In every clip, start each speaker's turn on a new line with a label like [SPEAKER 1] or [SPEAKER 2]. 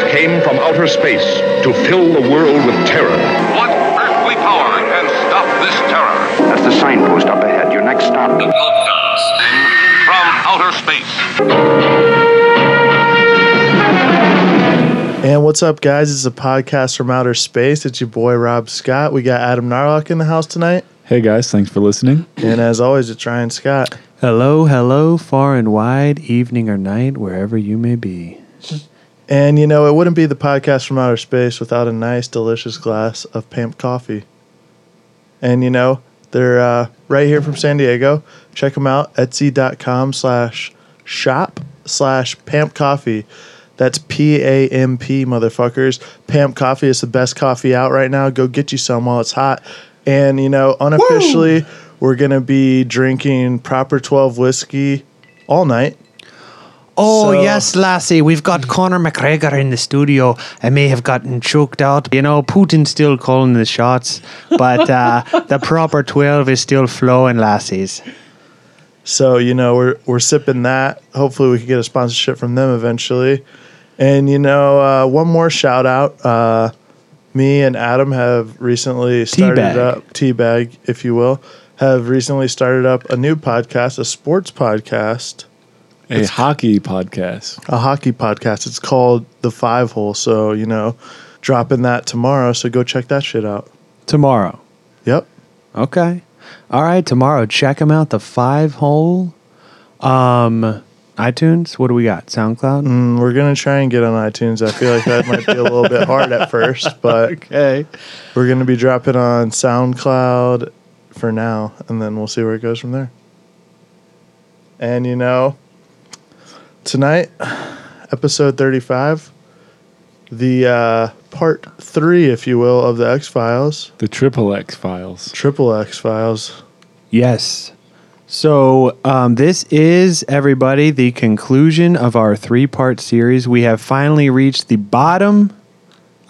[SPEAKER 1] It came from outer space to fill the world with terror.
[SPEAKER 2] What earthly power can stop this terror?
[SPEAKER 3] That's the signpost up ahead. Your next stop.
[SPEAKER 2] Broadcasting from outer space.
[SPEAKER 4] And what's up, guys? It's a podcast from outer space. It's your boy Rob Scott. We got Adam Narlock in the house tonight,
[SPEAKER 5] Hey guys, thanks for listening.
[SPEAKER 4] and as always, it's Ryan Scott.
[SPEAKER 6] Hello, hello, far and wide, evening or night, wherever you may be.
[SPEAKER 4] And you know, it wouldn't be the podcast from outer space without a nice, delicious glass of Pamp coffee. And you know, they're uh, right here from San Diego. Check them out, etsy.com slash shop slash Pamp coffee. That's P A M P, motherfuckers. Pamp coffee is the best coffee out right now. Go get you some while it's hot. And you know, unofficially, we're going to be drinking proper 12 whiskey all night.
[SPEAKER 6] Oh,
[SPEAKER 4] So-
[SPEAKER 6] yes, Lassie, we've got Conor McGregor in the studio. I may have gotten choked out. You know, Putin's still calling the shots, but uh, the proper 12 is still flowing, Lassies.
[SPEAKER 4] So you know we're we're sipping that. Hopefully we can get a sponsorship from them eventually. And you know uh, one more shout out. Uh, me and Adam have recently started
[SPEAKER 6] Teabag.
[SPEAKER 4] up teabag, if you will, have recently started up a new podcast, a sports podcast,
[SPEAKER 5] A hockey podcast.
[SPEAKER 4] a hockey podcast. It's called The Five Hole. So you know, dropping that tomorrow. So go check that shit out.
[SPEAKER 6] Tomorrow.
[SPEAKER 4] Yep.
[SPEAKER 6] Okay. All right, tomorrow. Check them out. The five hole. Um, iTunes. What do we got? SoundCloud.
[SPEAKER 4] Mm, we're gonna try and get on iTunes. I feel like that might be a little bit hard at first, but
[SPEAKER 6] Okay.
[SPEAKER 4] We're going to be dropping on SoundCloud for now, and then we'll see where it goes from there. And you know, tonight, episode 35, the uh, part three, if you will, of the X Files,
[SPEAKER 5] The Triple X Files.
[SPEAKER 4] Triple X Files.
[SPEAKER 6] Yes. So, um, this is everybody the conclusion of our three part series. We have finally reached the bottom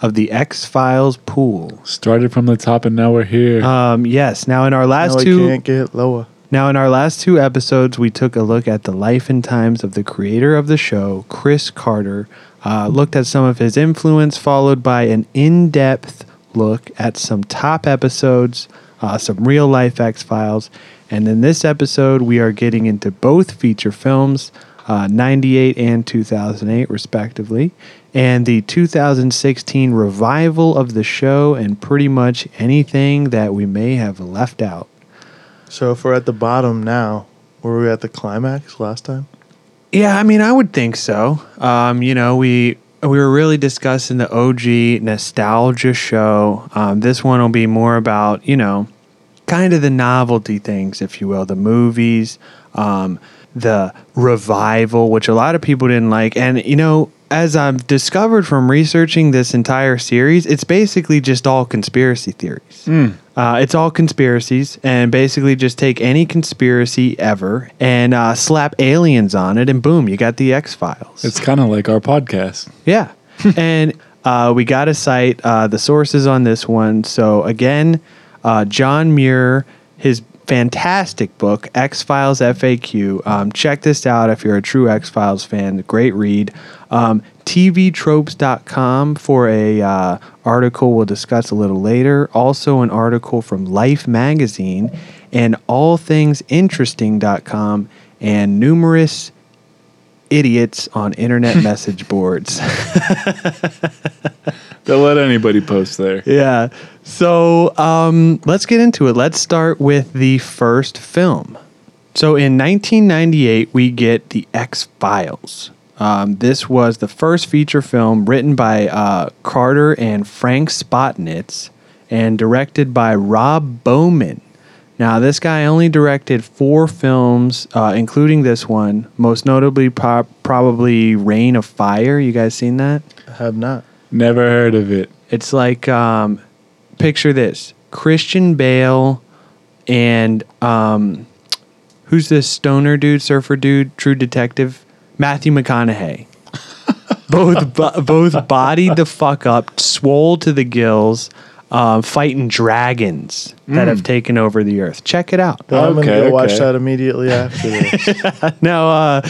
[SPEAKER 6] of the X Files pool.
[SPEAKER 5] Started from the top and now we're here.
[SPEAKER 6] Um, yes. Now, in our last
[SPEAKER 4] No, I
[SPEAKER 6] two,
[SPEAKER 4] can't get lower.
[SPEAKER 6] Now in our last two episodes, we took a look at the life and times of the creator of the show, Chris Carter. Uh, looked at some of his influence, followed by an in-depth look at some top episodes, uh, some real life X Files, and in this episode, we are getting into both feature films, uh, 98 and 2008, respectively, and the 2016 revival of the show, and pretty much anything that we may have left out.
[SPEAKER 4] So if we're at the bottom now, were we at the climax last time?
[SPEAKER 6] Yeah, I mean, I would think so. Um, you know, we we were really discussing the OG nostalgia show. Um, this one will be more about you know, kind of the novelty things, if you will, the movies, um, the revival, which a lot of people didn't like, and you know. As I've discovered from researching this entire series, it's basically just all conspiracy theories. Uh, it's all conspiracies, and basically just take any conspiracy ever and uh, slap aliens on it, and boom, you got the X Files.
[SPEAKER 5] it's kind of like our podcast.
[SPEAKER 6] Yeah. and uh, we got to cite uh, the sources on this one. So, again, uh, John Muir, his fantastic book, X Files FAQ. Um, check this out if you're a true X Files fan. Great read. Um, TVTropes.com for a uh, article we'll discuss a little later. Also, an article from Life Magazine and allthingsinteresting.com and numerous idiots on internet message boards.
[SPEAKER 5] Don't let anybody post there.
[SPEAKER 6] yeah. So um, let's get into it. Let's start with the first film. So in 1998, we get The X Files. Um, this was the first feature film written by uh, Carter and Frank Spotnitz and directed by Rob Bowman. Now, this guy only directed four films, uh, including this one, most notably pro- probably Reign of Fire. You guys seen that?
[SPEAKER 4] I have not.
[SPEAKER 5] Never heard of it.
[SPEAKER 6] It's like um, picture this: Christian Bale and um, who's this stoner dude, surfer dude, True Detective, Matthew McConaughey. both bo- both bodied the fuck up, swole to the gills, uh, fighting dragons that have taken over the earth. Check it out.
[SPEAKER 4] Then I'm going to
[SPEAKER 5] Okay,
[SPEAKER 4] go watch that immediately after this.
[SPEAKER 6] now, uh,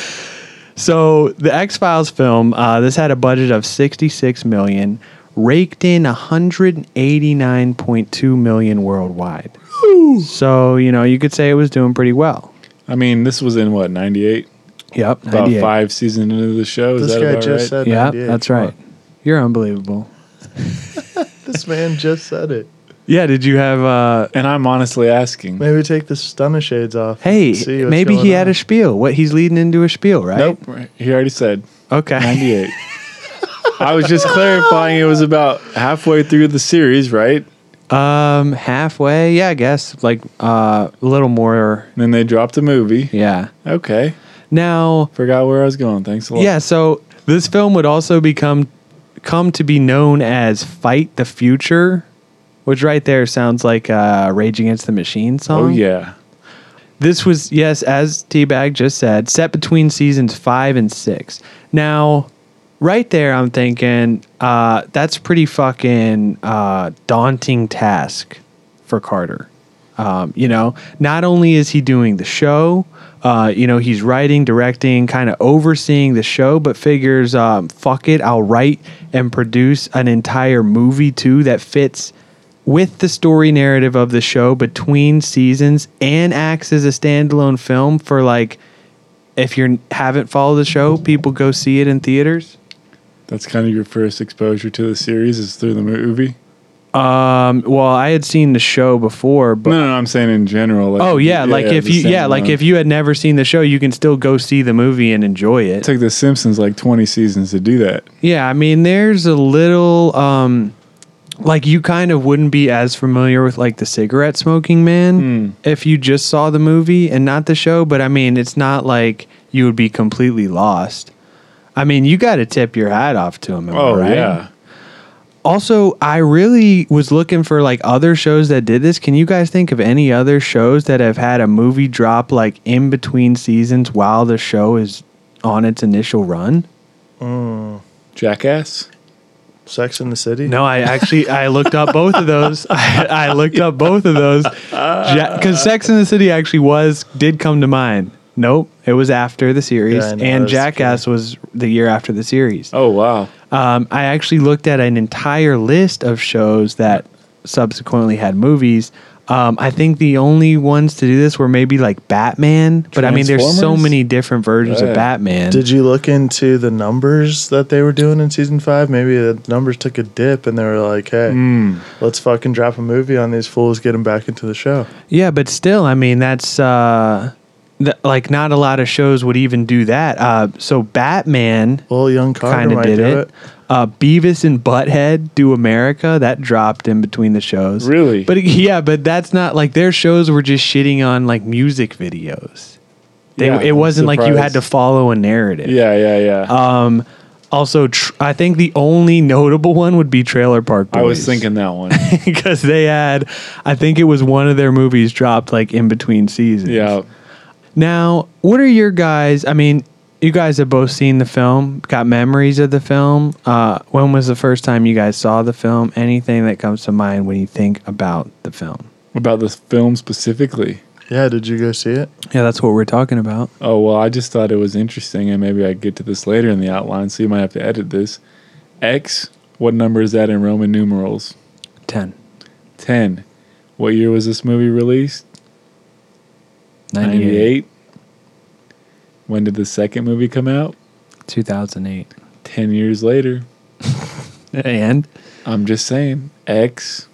[SPEAKER 6] So the X Files film, uh, this had a budget of 66 million, raked in 189.2 million worldwide. So you know you could say it was doing pretty well.
[SPEAKER 5] I mean, this was in what, 98?
[SPEAKER 6] Yep,
[SPEAKER 5] About five seasons into the show. Is
[SPEAKER 4] This
[SPEAKER 5] that
[SPEAKER 4] guy
[SPEAKER 5] about
[SPEAKER 4] just
[SPEAKER 5] right?
[SPEAKER 4] said
[SPEAKER 6] Yeah, that's
[SPEAKER 4] Come
[SPEAKER 6] right.
[SPEAKER 4] on.
[SPEAKER 6] You're unbelievable.
[SPEAKER 4] This man just said it.
[SPEAKER 6] Yeah, did you have? uh
[SPEAKER 5] And I'm honestly asking.
[SPEAKER 4] Maybe take the stunner shades off.
[SPEAKER 6] Hey,
[SPEAKER 4] See
[SPEAKER 6] maybe he
[SPEAKER 4] going
[SPEAKER 6] had a spiel. What he's leading into a spiel, right?
[SPEAKER 5] Nope. He already said
[SPEAKER 6] Okay.
[SPEAKER 5] 98. I was just clarifying it was about halfway through the series, right?
[SPEAKER 6] Um, halfway. Yeah, I guess like uh, a little more.
[SPEAKER 5] Then they dropped a movie.
[SPEAKER 6] Yeah.
[SPEAKER 5] Okay.
[SPEAKER 6] Now,
[SPEAKER 5] Forgot where I was going. Thanks a lot.
[SPEAKER 6] yeah. So this film would also become come to be known as "Fight the Future," which right there sounds like a Rage Against the Machine song.
[SPEAKER 5] Oh, yeah.
[SPEAKER 6] This was, yes, as T Bag just said, set between seasons five and six. Now, right there, I'm thinking uh, that's pretty fucking uh, daunting task for Carter. Um, you know, not only is he doing the show, uh, you know, he's writing, directing, kind of overseeing the show, but figures, um, fuck it, I'll write and produce an entire movie too that fits with the story narrative of the show between seasons and acts as a standalone film for like if you haven't followed the show people go see it in theaters
[SPEAKER 5] That's kind of your first exposure to the series is through the movie.
[SPEAKER 6] um well i had seen the show before but
[SPEAKER 5] No, no, no, I'm saying in general. Like,
[SPEAKER 6] oh yeah, like if you yeah like if you had never seen the show you can still go see the movie and enjoy it
[SPEAKER 5] It took The Simpsons like 20 seasons to do that.
[SPEAKER 6] Yeah, I mean, there's a little, um, like you kind of wouldn't be as familiar with like the cigarette smoking man if you just saw the movie and not the show. But I mean, it's not like you would be completely lost. I mean, you got to tip your hat off to him. am
[SPEAKER 5] Oh,
[SPEAKER 6] right?
[SPEAKER 5] yeah.
[SPEAKER 6] Also, I really was looking for like other shows that did this. Can you guys think of any other shows that have had a movie drop like in between seasons while the show is on its initial run? Mm.
[SPEAKER 5] Jackass?
[SPEAKER 4] Sex in the City.
[SPEAKER 6] No, I actually I looked up both of those. I, I looked up both of those because Sex in the City actually was did come to mind. Nope, it was after the series,
[SPEAKER 4] Yeah, I know,
[SPEAKER 6] and
[SPEAKER 4] that's
[SPEAKER 6] Jackass was the year after the series.
[SPEAKER 5] Oh, wow.
[SPEAKER 6] Um, I actually looked at an entire list of shows that subsequently had movies. Um, I think the only ones to do this were maybe like Batman, but I mean, there's so
[SPEAKER 5] Transformers?
[SPEAKER 6] many different versions
[SPEAKER 5] Yeah.
[SPEAKER 6] of Batman.
[SPEAKER 4] Did you look into the numbers that they were doing in season five? Maybe the numbers took a dip and they were like, hey,
[SPEAKER 6] Hmm.
[SPEAKER 4] let's fucking drop a movie on these fools, get them back into the show.
[SPEAKER 6] Yeah, but still, I mean, that's uh, th- like not a lot of shows would even do that. Uh, so Batman
[SPEAKER 4] Well, young
[SPEAKER 6] kind of did it.
[SPEAKER 4] it.
[SPEAKER 6] Uh, Beavis and Butthead do America. That dropped in between the shows.
[SPEAKER 5] Really?
[SPEAKER 6] But yeah, but that's not like their shows were just shitting on like music videos. They,
[SPEAKER 5] Yeah,
[SPEAKER 6] it wasn't like you had to follow a narrative.
[SPEAKER 5] Yeah, yeah, yeah.
[SPEAKER 6] Um. Also, tr- I think the only notable one would be Trailer Park Boys.
[SPEAKER 5] I was thinking that one.
[SPEAKER 6] because they had, I think it was one of their movies dropped like in between seasons.
[SPEAKER 5] yeah.
[SPEAKER 6] Now, what are your guys? I mean, you guys have both seen the film, got memories of the film. Uh, when was the first time you guys saw the film? Anything that comes to mind when you think about the film?
[SPEAKER 5] About this film specifically.
[SPEAKER 4] Yeah, did you go see it?
[SPEAKER 6] Yeah, that's what we're talking about.
[SPEAKER 5] Oh, well, I just thought it was interesting, and maybe I get to this later in the outline, so you might have to edit this. X, what number is that in Roman numerals?
[SPEAKER 6] 10,
[SPEAKER 5] 10. What year was this movie released?
[SPEAKER 6] 98,
[SPEAKER 5] 98. When did the second movie come out?
[SPEAKER 6] 2008.
[SPEAKER 5] 10 years later.
[SPEAKER 6] And,
[SPEAKER 5] I'm just saying. X,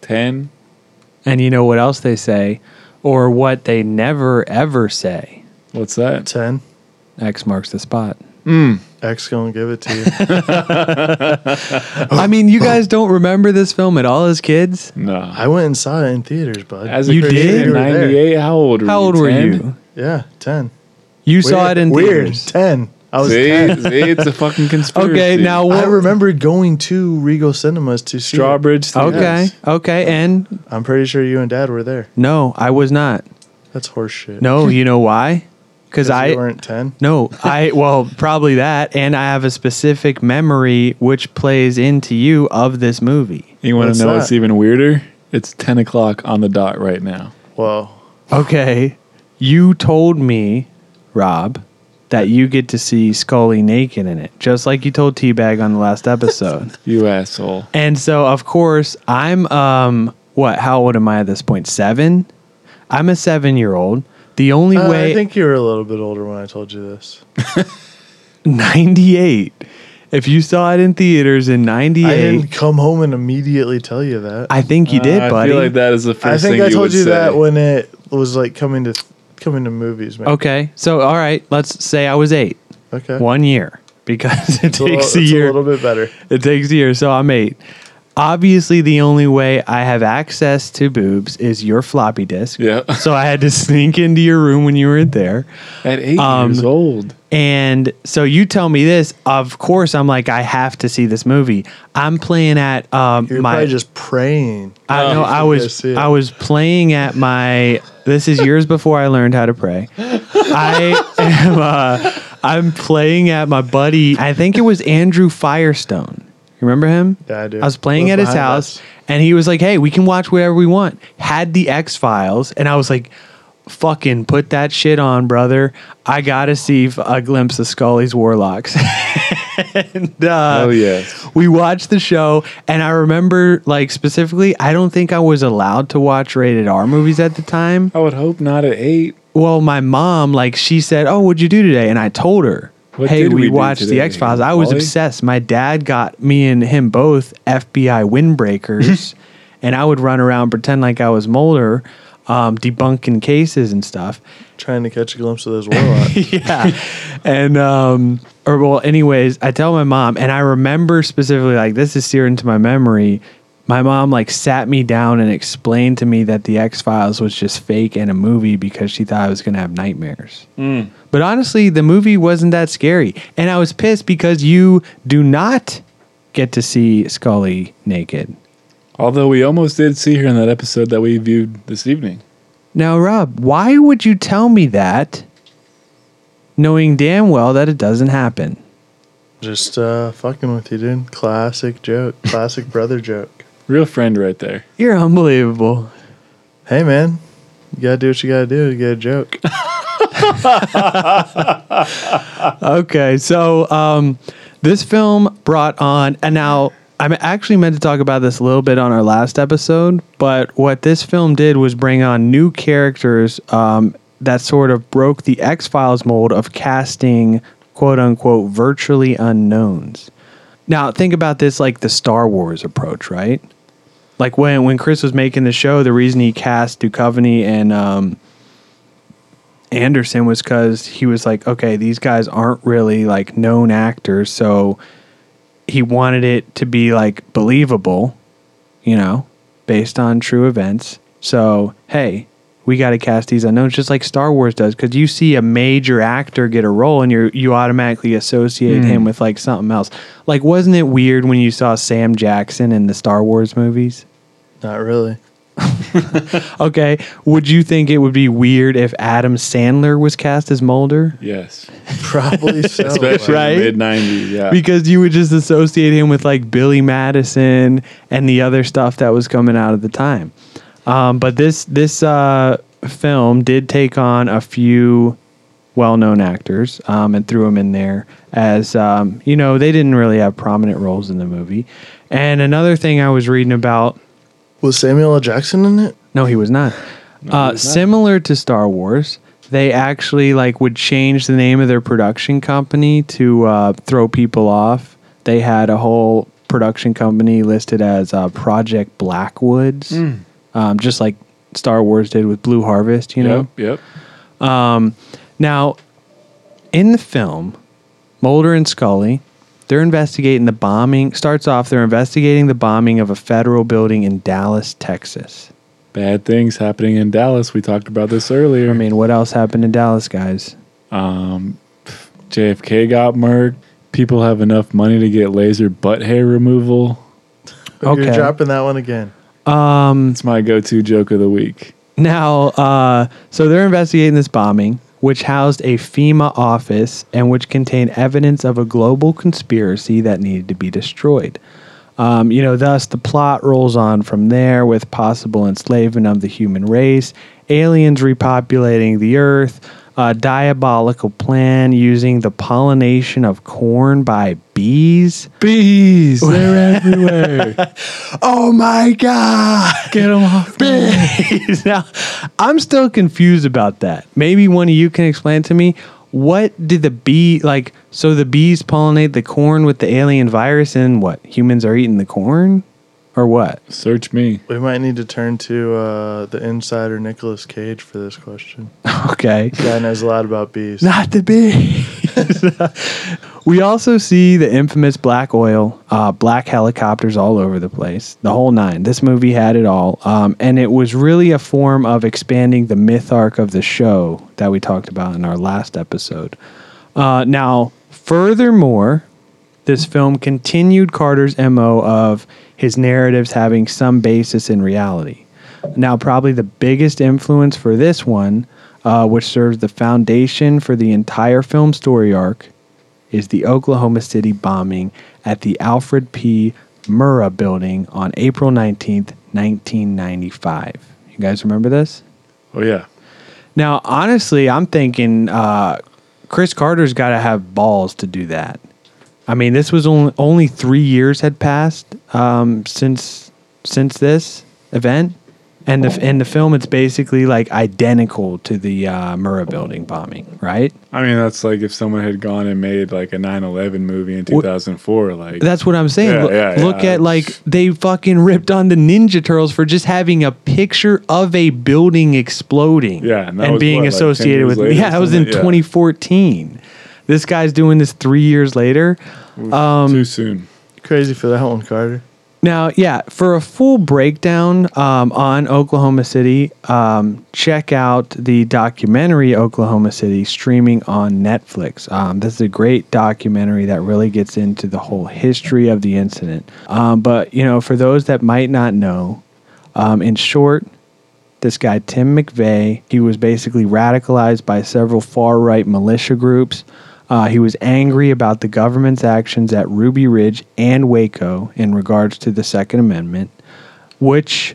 [SPEAKER 5] 10.
[SPEAKER 6] and you know what else they say, or what they never ever say?
[SPEAKER 5] What's that?
[SPEAKER 4] 10.
[SPEAKER 6] X marks the spot. Hmm.
[SPEAKER 4] X gonna give it to you.
[SPEAKER 6] I mean, you guys don't remember this film at all as kids?
[SPEAKER 5] No.
[SPEAKER 4] I went and saw it in theaters, bud.
[SPEAKER 5] As a
[SPEAKER 6] You did?
[SPEAKER 5] in
[SPEAKER 4] You were there.
[SPEAKER 5] 98, how old were you?
[SPEAKER 6] How old were
[SPEAKER 5] 10?
[SPEAKER 6] you?
[SPEAKER 4] yeah, 10.
[SPEAKER 6] You saw it in
[SPEAKER 4] Weird.
[SPEAKER 6] theaters.
[SPEAKER 4] 10. I was
[SPEAKER 5] See,
[SPEAKER 4] 10.
[SPEAKER 5] see, it's a fucking conspiracy.
[SPEAKER 6] Okay, now what?
[SPEAKER 4] I remember going to Regal Cinemas to see it.
[SPEAKER 5] Strawbridge.
[SPEAKER 6] Okay,
[SPEAKER 5] Theaters.
[SPEAKER 6] okay, and
[SPEAKER 4] I'm pretty sure you and Dad were there.
[SPEAKER 6] no, I was not.
[SPEAKER 4] That's horseshit.
[SPEAKER 6] No, you know why? Because I
[SPEAKER 4] you weren't 10.
[SPEAKER 6] no, I well probably that, and I have a specific memory which plays into you of this movie.
[SPEAKER 5] You want to know what's even weirder? It's 10 o'clock on the dot right now.
[SPEAKER 4] Whoa.
[SPEAKER 6] Okay, you told me, Rob, that you get to see Scully naked in it, just like you told Teabag on the last episode.
[SPEAKER 5] You asshole.
[SPEAKER 6] and so, of course, I'm um what? How old am I at this point? Seven. I'm a seven year old. The only
[SPEAKER 4] Uh,
[SPEAKER 6] way
[SPEAKER 4] I think you were a little bit older when I told you this.
[SPEAKER 6] 98. If you saw it in theaters in
[SPEAKER 4] I
[SPEAKER 6] 98,
[SPEAKER 4] didn't come home and immediately tell you that.
[SPEAKER 6] I, think you did,
[SPEAKER 5] Uh, I
[SPEAKER 6] buddy.
[SPEAKER 5] feel like that is the first
[SPEAKER 4] I think
[SPEAKER 5] thing
[SPEAKER 4] I told
[SPEAKER 5] would
[SPEAKER 4] you that when it was like coming to coming to movies. Man.
[SPEAKER 6] Okay. So, all right, let's say I was eight,
[SPEAKER 4] Okay.
[SPEAKER 6] one year, because it
[SPEAKER 4] It's a little-
[SPEAKER 6] takes a
[SPEAKER 4] it's
[SPEAKER 6] year.
[SPEAKER 4] a little bit better.
[SPEAKER 6] It takes a year, so I'm eight. Obviously, the only way I have access to boobs is your floppy disk.
[SPEAKER 5] Yeah.
[SPEAKER 6] So I had to sneak into your room when you weren't there.
[SPEAKER 5] At eight
[SPEAKER 6] Um,
[SPEAKER 5] years old.
[SPEAKER 6] And so you tell me this. Of course, I'm like, I have to see this movie. I'm playing at um,
[SPEAKER 4] You're
[SPEAKER 6] my.
[SPEAKER 4] probably just praying.
[SPEAKER 6] I know
[SPEAKER 4] you
[SPEAKER 6] I was
[SPEAKER 4] go see it.
[SPEAKER 6] I was playing at my this is years before I learned how to pray. I am uh, I'm playing at my buddy. I think it was Andrew Firestone. You remember him?
[SPEAKER 4] Yeah, I do.
[SPEAKER 6] I was playing at his
[SPEAKER 4] behind
[SPEAKER 6] house
[SPEAKER 4] us.
[SPEAKER 6] and he was like, "Hey, we can watch whatever we want." Had the X Files and I was like, "Fucking put that shit on, brother. I got to see f- a glimpse of Scully's Warlocks." and uh
[SPEAKER 5] oh yes.
[SPEAKER 6] we watched the show and i remember like specifically i don't think i was allowed to watch rated r movies at the time
[SPEAKER 5] I would hope not at eight.
[SPEAKER 6] well my mom like she said oh what'd you do today and i told her
[SPEAKER 5] What
[SPEAKER 6] hey we,
[SPEAKER 5] we
[SPEAKER 6] watched the x-files i was obsessed my dad got me and him both fbi windbreakers and i would run around pretend like i was mulder um, debunking cases and stuff
[SPEAKER 4] trying to catch a glimpse of those warlocks.
[SPEAKER 6] yeah. And um or well anyways, I tell my mom and I remember specifically like this is seared into my memory. My mom like sat me down and explained to me that the X-Files was just fake and a movie because she thought I was going to have nightmares. But honestly, the movie wasn't that scary. And I was pissed because you do not get to see Scully naked.
[SPEAKER 5] Although we almost did see her in that episode that we viewed this evening.
[SPEAKER 6] Now, Rob, why would you tell me that knowing damn well that it doesn't happen?
[SPEAKER 4] just uh, fucking with you, dude. Classic joke. Classic brother joke.
[SPEAKER 5] Real friend right there.
[SPEAKER 6] You're unbelievable.
[SPEAKER 4] Hey, man. You gotta do what you gotta do to get a joke.
[SPEAKER 6] Okay, so um, this film brought on, and now I'm actually meant to talk about this a little bit on our last episode, but what this film did was bring on new characters um, that sort of broke the X Files mold of casting quote unquote virtually unknowns. Now, think about this like the Star Wars approach, right? Like when, when Chris was making the show, the reason he cast Duchovny and um, Anderson was because he was like, okay, these guys aren't really like known actors, so he wanted it to be like believable, you know, based on true events. So hey, we got to cast these unknowns, just like Star Wars does, because you see a major actor get a role, and you you automatically associate him hmm. with like something else. Like, wasn't it weird when you saw Sam Jackson in the Star Wars movies?
[SPEAKER 4] Not really.
[SPEAKER 6] Okay, would you think it would be weird if Adam Sandler was cast as Mulder?
[SPEAKER 5] Yes.
[SPEAKER 4] Probably so.
[SPEAKER 5] Especially
[SPEAKER 6] Right?
[SPEAKER 5] mid 90s. Yeah.
[SPEAKER 6] because you would just associate him with like Billy Madison and the other stuff that was coming out at the time. Um, but this this uh, film did take on a few well-known actors um, and threw them in there as um, you know they didn't really have prominent roles in the movie. And another thing I was reading about
[SPEAKER 4] Was Samuel L. Jackson in it?
[SPEAKER 6] no, he was not. uh, similar to Star Wars, they actually like would change the name of their production company to uh, throw people off. They had a whole production company listed as uh, Project Blackwoods, um, just like Star Wars did with Blue Harvest. You know.
[SPEAKER 5] Yep. Yep.
[SPEAKER 6] Now, in the film, Mulder and Scully, they're investigating the bombing. Starts off, they're investigating the bombing of a federal building in Dallas, Texas.
[SPEAKER 5] Bad things happening in Dallas. We talked about this earlier.
[SPEAKER 6] I mean, what else happened in Dallas, guys?
[SPEAKER 5] Um, JFK got murdered. People have enough money to get laser butt hair removal.
[SPEAKER 6] Okay.
[SPEAKER 4] You're dropping that one again.
[SPEAKER 5] It's my go-to joke of the week.
[SPEAKER 6] Now, uh, so they're investigating this bombing, which housed a FEMA office and which contained evidence of a global conspiracy that needed to be destroyed. Um, you know, thus the plot rolls on from there with possible enslavement of the human race, aliens repopulating the earth, a diabolical plan using the pollination of corn by bees.
[SPEAKER 5] Bees, they're everywhere.
[SPEAKER 6] Oh my god!
[SPEAKER 5] Get them off.
[SPEAKER 6] bees. now, I'm still confused about that. Maybe one of you can explain to me what did the bee like? So the bees pollinate the corn with the alien virus, and what humans are eating the corn, or what?
[SPEAKER 5] Search me.
[SPEAKER 4] We might need to turn to uh, the insider Nicolas Cage for this question.
[SPEAKER 6] Okay,
[SPEAKER 4] Guy knows a lot about bees.
[SPEAKER 6] not the bees. we also see the infamous black oil, uh, black helicopters all over the place, the whole nine. This movie had it all, um, and it was really a form of expanding the myth arc of the show that we talked about in our last episode. Uh, now, furthermore, this film continued Carter's MO of his narratives having some basis in reality. Now, probably the biggest influence for this one, uh, which serves the foundation for the entire film story arc, is the Oklahoma City bombing at the Alfred P. Murrah building on April 19th, 1995. You guys remember this?
[SPEAKER 5] Oh yeah.
[SPEAKER 6] Now, honestly, I'm thinking uh, Chris Carter's got to have balls to do that. I mean, this was only only three years had passed um, since since this event, and the in the film it's basically like identical to the uh, Murrah building bombing, right?
[SPEAKER 5] I mean, that's like if someone had gone and made like a 9/11 movie in 2004. Like
[SPEAKER 6] That's what I'm saying.
[SPEAKER 5] Yeah,
[SPEAKER 6] look
[SPEAKER 5] yeah,
[SPEAKER 6] look
[SPEAKER 5] yeah.
[SPEAKER 6] at like they fucking ripped on the Ninja Turtles for just having a picture of a building exploding.
[SPEAKER 5] Yeah, and
[SPEAKER 6] and being
[SPEAKER 5] what,
[SPEAKER 6] associated
[SPEAKER 5] years
[SPEAKER 6] with
[SPEAKER 5] later
[SPEAKER 6] yeah, that was in
[SPEAKER 5] something? Yeah.
[SPEAKER 6] 2014. This guy's doing this three years later. Um,
[SPEAKER 5] too soon.
[SPEAKER 4] Crazy for that one, Carter.
[SPEAKER 6] Now, yeah, for a full breakdown um, on Oklahoma City, um, check out the documentary Oklahoma City streaming on Netflix. Um, this is a great documentary that really gets into the whole history of the incident. Um, but, you know, for those that might not know, um, in short, this guy, Tim McVeigh, he was basically radicalized by several far right militia groups. Uh, he was angry about the government's actions at Ruby Ridge and Waco in regards to the Second Amendment, which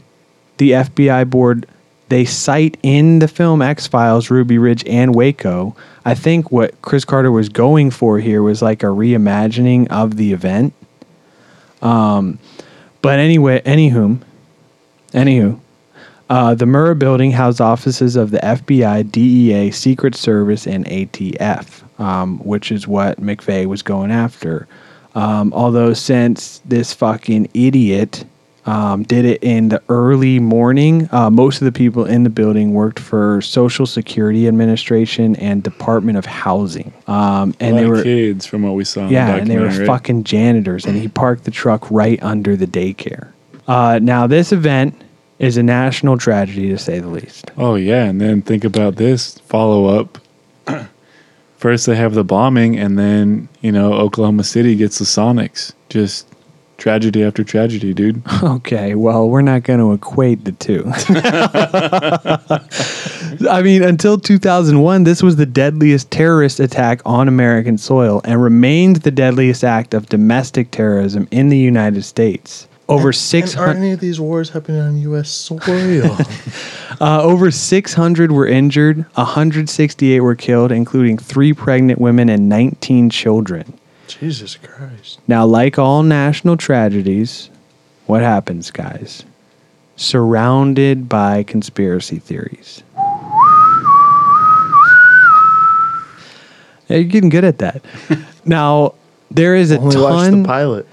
[SPEAKER 6] the FBI board they cite in the film X Files, Ruby Ridge and Waco. I think what Chris Carter was going for here was like a reimagining of the event. Um, but anyway, anywhom, anywho, uh, the Murrah building housed offices of the FBI, DEA, Secret Service, and ATF, um, which is what McVeigh was going after. Um, although, since this fucking idiot um, did it in the early morning, uh, most of the people in the building worked for Social Security Administration and Department of Housing. Um, and they were
[SPEAKER 5] kids from what we saw.
[SPEAKER 6] Yeah,
[SPEAKER 5] the
[SPEAKER 6] and they were fucking janitors, and he parked the truck right under the daycare. Uh, now, this event is a national tragedy to say the least.
[SPEAKER 5] Oh yeah, and then think about this follow up. First they have the bombing, and then you know Oklahoma City gets the Sonics. Just tragedy after tragedy, dude.
[SPEAKER 6] Okay, well, we're not going to equate the two. I mean, until 2001, this was the deadliest terrorist attack on American soil and remained the deadliest act of domestic terrorism in the United States. Over six
[SPEAKER 4] aren't any of these wars happening on U.S. soil?
[SPEAKER 6] Uh, over 600 were injured, 168 were killed, including three pregnant women and 19 children.
[SPEAKER 4] Jesus Christ.
[SPEAKER 6] Now, like all national tragedies, what happens, guys? Surrounded by conspiracy theories. Yeah, you're getting good at that. now, there is a
[SPEAKER 4] Only
[SPEAKER 6] ton.
[SPEAKER 4] the pilot.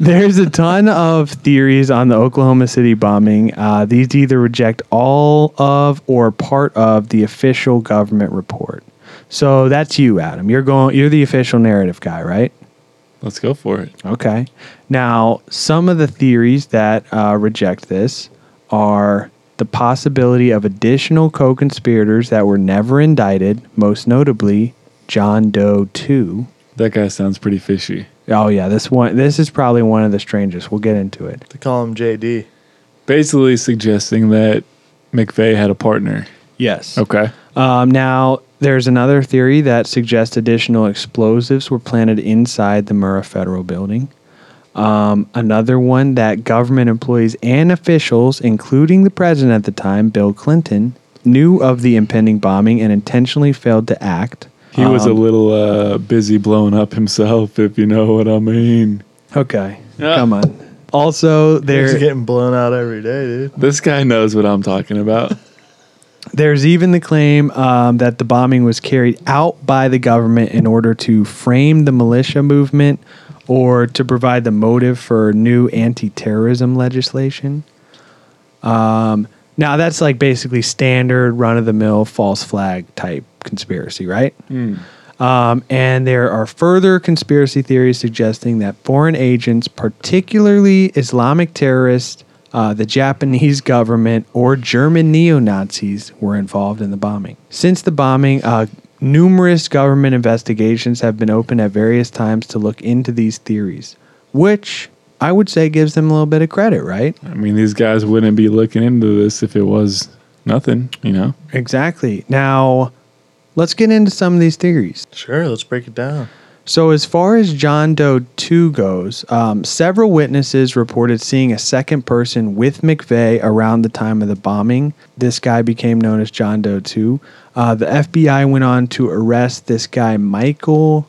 [SPEAKER 6] There's a ton of theories on the Oklahoma City bombing. Uh, these either reject all of or part of the official government report. So that's you, Adam. You're going. You're the official narrative guy, right?
[SPEAKER 5] Let's go for it.
[SPEAKER 6] Okay. Now, some of the theories that uh, reject this are the possibility of additional co-conspirators that were never indicted, most notably John Doe 2.
[SPEAKER 5] That guy sounds pretty fishy.
[SPEAKER 6] Oh yeah, this one. This is probably one of the strangest. We'll get into it.
[SPEAKER 4] They call him JD.
[SPEAKER 5] Basically suggesting that McVeigh had a partner.
[SPEAKER 6] Yes.
[SPEAKER 5] Okay.
[SPEAKER 6] Um, now, there's another theory that suggests additional explosives were planted inside the Murrah Federal Building. Um, another one that government employees and officials, including the president at the time, Bill Clinton, knew of the impending bombing and intentionally failed to act.
[SPEAKER 5] He was a
[SPEAKER 6] Um,
[SPEAKER 5] little uh, busy blowing up himself, if you know what I mean.
[SPEAKER 6] Okay,
[SPEAKER 5] Yeah.
[SPEAKER 6] come on. Also,
[SPEAKER 4] He's
[SPEAKER 6] there
[SPEAKER 4] getting blown out every day, dude.
[SPEAKER 5] This guy knows what I'm talking about.
[SPEAKER 6] There's even the claim um, that the bombing was carried out by the government in order to frame the militia movement or to provide the motive for new anti terrorism legislation. Um, now, that's like basically standard run of the mill false flag type conspiracy, right? Um, and there are further conspiracy theories suggesting that foreign agents, particularly Islamic terrorists, uh, the Japanese government, or German neo Nazis, were involved in the bombing. Since the bombing, uh, numerous government investigations have been opened at various times to look into these theories, which I would say gives them a little bit of credit, right?
[SPEAKER 5] I mean, these guys wouldn't be looking into this if it was nothing, you know?
[SPEAKER 6] Exactly. Now, let's get into some of these theories.
[SPEAKER 4] Sure, let's break it down.
[SPEAKER 6] So, as far as John Doe 2 goes, um, several witnesses reported seeing a second person with McVeigh around the time of the bombing. This guy became known as John Doe 2. Uh, the FBI went on to arrest this guy, Michael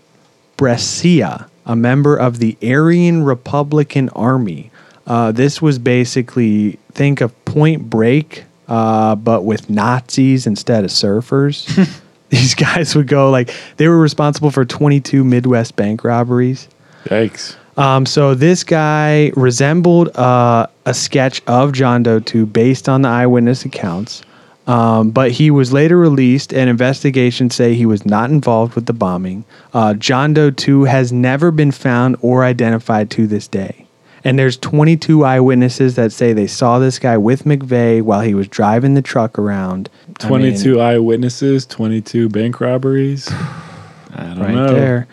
[SPEAKER 6] Brescia, a member of the Aryan Republican Army. Uh, this was basically, think of Point Break, uh, but with Nazis instead of surfers. These guys would go like they were responsible for 22 Midwest bank robberies.
[SPEAKER 5] Yikes.
[SPEAKER 6] Um, so this guy resembled uh, a sketch of John Doe 2 based on the eyewitness accounts. Um, but he was later released, and investigations say he was not involved with the bombing. Uh, John Doe 2 has never been found or identified to this day. And there's 22 eyewitnesses that say they saw this guy with McVeigh while he was driving the truck around. I mean,
[SPEAKER 5] 22 eyewitnesses, 22 bank robberies. I don't
[SPEAKER 6] right
[SPEAKER 5] know.
[SPEAKER 6] there.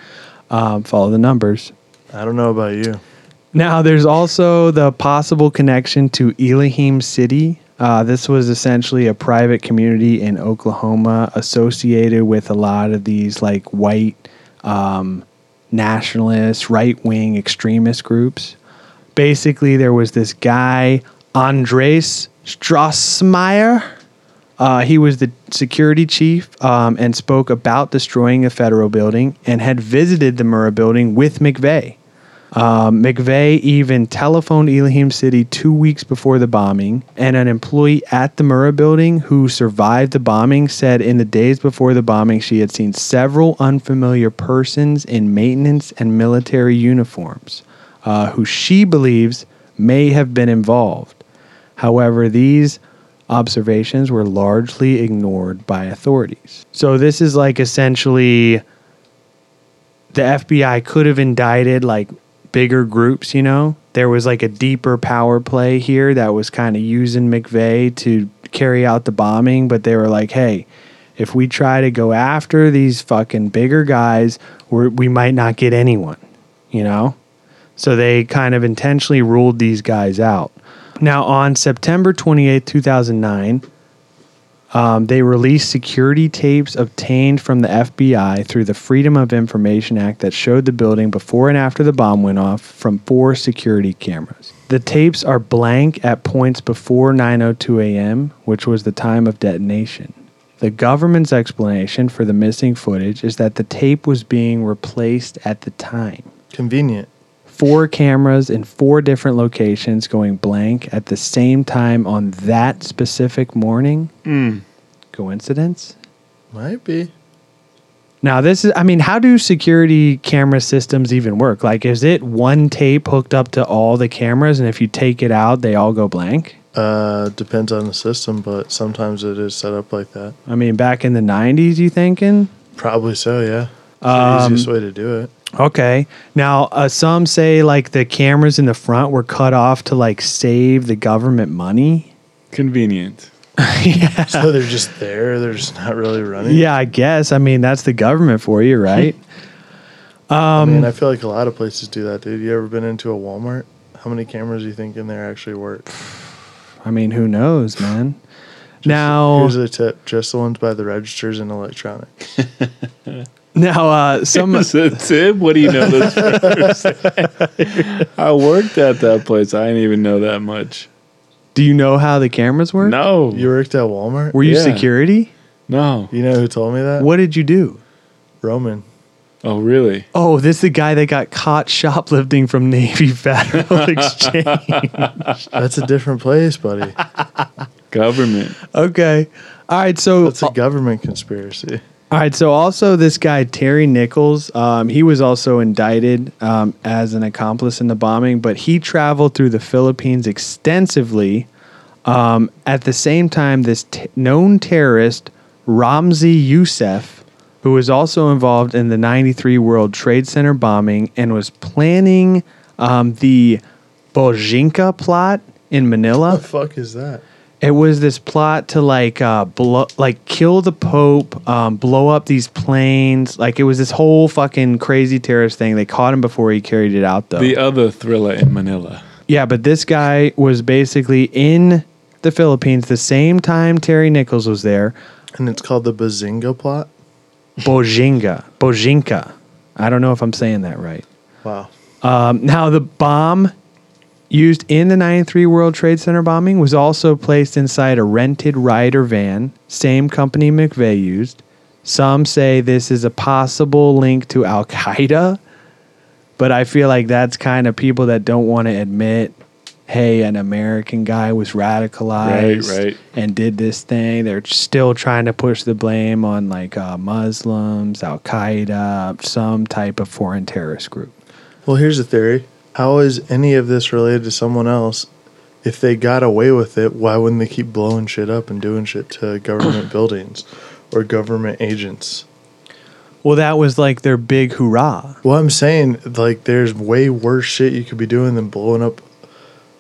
[SPEAKER 6] Um, follow the numbers.
[SPEAKER 4] I don't know about you.
[SPEAKER 6] Now, there's also the possible connection to Elohim City. Uh, this was essentially a private community in Oklahoma associated with a lot of these like white um, nationalist, right wing extremist groups. Basically, there was this guy, Andres Strassmeir. Uh, he was the security chief um, and spoke about destroying a federal building and had visited the Murrah building with McVeigh. Um, McVeigh even telephoned Elohim City two weeks before the bombing, and an employee at the Murrah building who survived the bombing said in the days before the bombing she had seen several unfamiliar persons in maintenance and military uniforms uh, who she believes may have been involved. However, these observations were largely ignored by authorities. So, this is like essentially the FBI could have indicted like bigger groups, you know? There was like a deeper power play here that was kind of using McVeigh to carry out the bombing, but they were like, hey, if we try to go after these fucking bigger guys, we might not get anyone, you know? So they kind of intentionally ruled these guys out. Now, on September 28, 2009, um, they released security tapes obtained from the FBI through the Freedom of Information Act that showed the building before and after the bomb went off from four security cameras. The tapes are blank at points before 9:02 a.m., which was the time of detonation. The government's explanation for the missing footage is that the tape was being replaced at the time
[SPEAKER 4] Convenient.
[SPEAKER 6] Four cameras in four different locations going blank at the same time on that specific morning. Coincidence?
[SPEAKER 4] Might be.
[SPEAKER 6] Now, this is, I mean, how do security camera systems even work? Like, is it one tape hooked up to all the cameras, and if you take it out, they all go blank?
[SPEAKER 4] Uh, depends on the system, but sometimes it is set up like that.
[SPEAKER 6] I mean, back in the 90s, you thinking?
[SPEAKER 4] Probably so, yeah. It's
[SPEAKER 6] Um,
[SPEAKER 4] the easiest way to do it.
[SPEAKER 6] Okay. Now, uh, some say like the cameras in the front were cut off to like save the government money.
[SPEAKER 5] Convenient. yeah.
[SPEAKER 4] So they're just there. They're just not really running.
[SPEAKER 6] Yeah, I guess. I mean, that's the government for you, right?
[SPEAKER 4] I
[SPEAKER 6] Um,
[SPEAKER 4] mean, I feel like a lot of places do that, dude. You ever been into a Walmart? How many cameras do you think in there actually work?
[SPEAKER 6] I mean, who knows, man? now,
[SPEAKER 4] Here's a tip: just the ones by the registers and electronics.
[SPEAKER 6] Now, uh, some
[SPEAKER 5] Is it Tim? What do you know this? I worked at that place. I didn't even know that much.
[SPEAKER 6] Do you know how the cameras work?
[SPEAKER 5] No,
[SPEAKER 4] You worked at Walmart?
[SPEAKER 6] Were you
[SPEAKER 5] Yeah.
[SPEAKER 6] security?
[SPEAKER 5] no.
[SPEAKER 4] You know who told me that?
[SPEAKER 6] What did you do?
[SPEAKER 4] Roman.
[SPEAKER 5] Oh, really?
[SPEAKER 6] Oh, this is the guy that got caught shoplifting from Navy Federal Exchange.
[SPEAKER 4] That's a different place, buddy.
[SPEAKER 5] Government.
[SPEAKER 6] okay. All right. So
[SPEAKER 4] That's a government conspiracy.
[SPEAKER 6] All right, so also this guy Terry Nichols, um, he was also indicted um, as an accomplice in the bombing, but he traveled through the Philippines extensively. Um, at the same time, this t- known terrorist Ramzi Youssef, who was also involved in the '93 World Trade Center bombing and was planning um, the Bojinka plot in Manila.
[SPEAKER 4] What the fuck is that?
[SPEAKER 6] It was this plot to like uh blow, like kill the Pope, um, blow up these planes. Like it was this whole fucking crazy terrorist thing. They caught him before he carried it out, though.
[SPEAKER 5] The other thriller in Manila.
[SPEAKER 6] yeah, but this guy was basically in the Philippines the same time Terry Nichols was there.
[SPEAKER 4] And it's called the Bazinga plot?
[SPEAKER 6] Bojinga, Bojinka. I don't know if I'm saying that right.
[SPEAKER 4] Wow.
[SPEAKER 6] Um, now, the bomb used in the 93 World Trade Center bombing was also placed inside a rented Ryder van, same company McVeigh used. Some say this is a possible link to Al Qaeda, but I feel like that's kind of people that don't want to admit, hey, an American guy was radicalized
[SPEAKER 5] Right, right.
[SPEAKER 6] and did this thing. They're still trying to push the blame on like uh, Muslims, Al Qaeda, some type of foreign terrorist group.
[SPEAKER 4] Well, here's a theory. How is any of this related to someone else? If they got away with it, why wouldn't they keep blowing shit up and doing shit to government buildings or government agents?
[SPEAKER 6] Well, that was like their big hurrah.
[SPEAKER 4] Well, I'm saying, like, there's way worse shit you could be doing than blowing up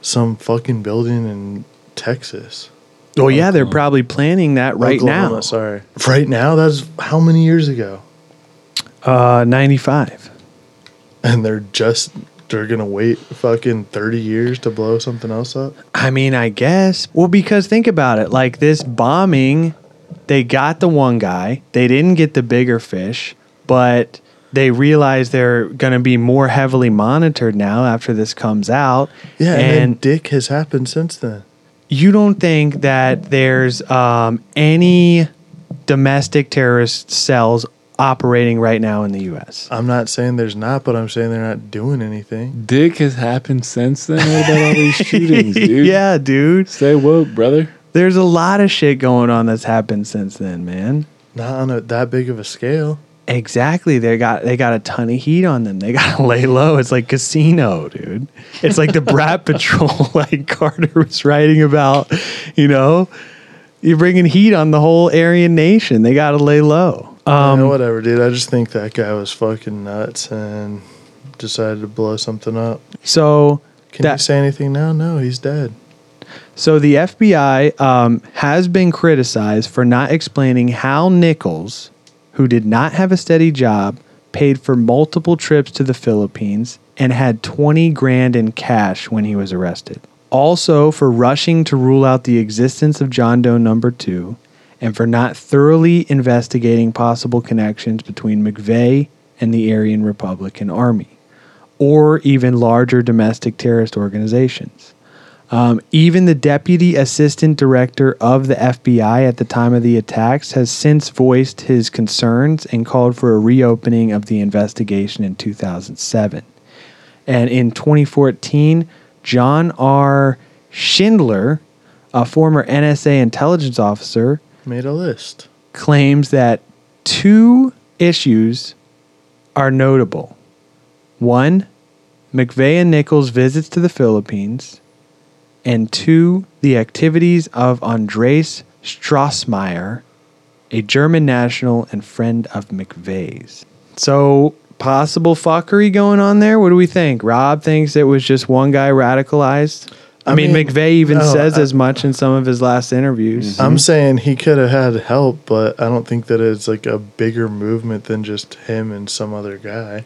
[SPEAKER 4] some fucking building in Texas.
[SPEAKER 6] Oh yeah, they're probably planning that right
[SPEAKER 4] Oklahoma,
[SPEAKER 6] now.
[SPEAKER 4] Sorry. Right now? That's how many years ago?
[SPEAKER 6] Uh, ninety-five.
[SPEAKER 4] And they're just, they're going to wait fucking 30 years to blow something else up?
[SPEAKER 6] I mean, I guess. Well, because think about it. Like this bombing, they got the one guy. They didn't get the bigger fish, but they realize they're going to be more heavily monitored now after this comes out.
[SPEAKER 4] Yeah, and,
[SPEAKER 6] and
[SPEAKER 4] dick has happened since then.
[SPEAKER 6] you don't think that there's um, any domestic terrorist cells operating right now in the U.S.
[SPEAKER 4] I'm not saying there's not, but I'm saying they're not doing anything.
[SPEAKER 5] Dick has happened since then. What about all these shootings, dude?
[SPEAKER 6] yeah, dude.
[SPEAKER 5] Stay woke, brother.
[SPEAKER 6] There's a lot of shit going on that's happened since then, man.
[SPEAKER 4] Not on a, that big of a scale.
[SPEAKER 6] Exactly. They got they got a ton of heat on them. They got to lay low. It's like casino, dude. It's like the Brat Patrol, like Carter was writing about. You know, you're bringing heat on the whole Aryan nation. They got to lay low.
[SPEAKER 4] Um,
[SPEAKER 6] Um,
[SPEAKER 4] whatever, dude. I just think that guy was fucking nuts and decided to blow something up.
[SPEAKER 6] so
[SPEAKER 4] Can
[SPEAKER 6] that
[SPEAKER 4] you say anything now? No, he's dead.
[SPEAKER 6] So the FBI um, has been criticized for not explaining how Nichols, who did not have a steady job, paid for multiple trips to the Philippines and had 20 grand in cash when he was arrested. Also for rushing to rule out the existence of John Doe number 2 and for not thoroughly investigating possible connections between McVeigh and the Aryan Republican Army or even larger domestic terrorist organizations. Um, even the deputy assistant director of the FBI at the time of the attacks has since voiced his concerns and called for a reopening of the investigation in 2007. And in 2014, John R. Schindler, a former NSA intelligence officer,
[SPEAKER 4] Made a list.
[SPEAKER 6] claims that two issues are notable. One, McVeigh and Nichols' visits to the Philippines, and two, the activities of Andres Strassmeir, a German national and friend of McVeigh's. So, possible fuckery going on there? What do we think? Rob thinks it was just one guy radicalized. I,
[SPEAKER 4] I
[SPEAKER 6] mean,
[SPEAKER 4] mean,
[SPEAKER 6] McVeigh even
[SPEAKER 4] no,
[SPEAKER 6] says
[SPEAKER 4] I-
[SPEAKER 6] as much in some of his last interviews.
[SPEAKER 4] I'm mm-hmm. saying he could have had help, but I don't think that it's like a bigger movement than just him and some other guy.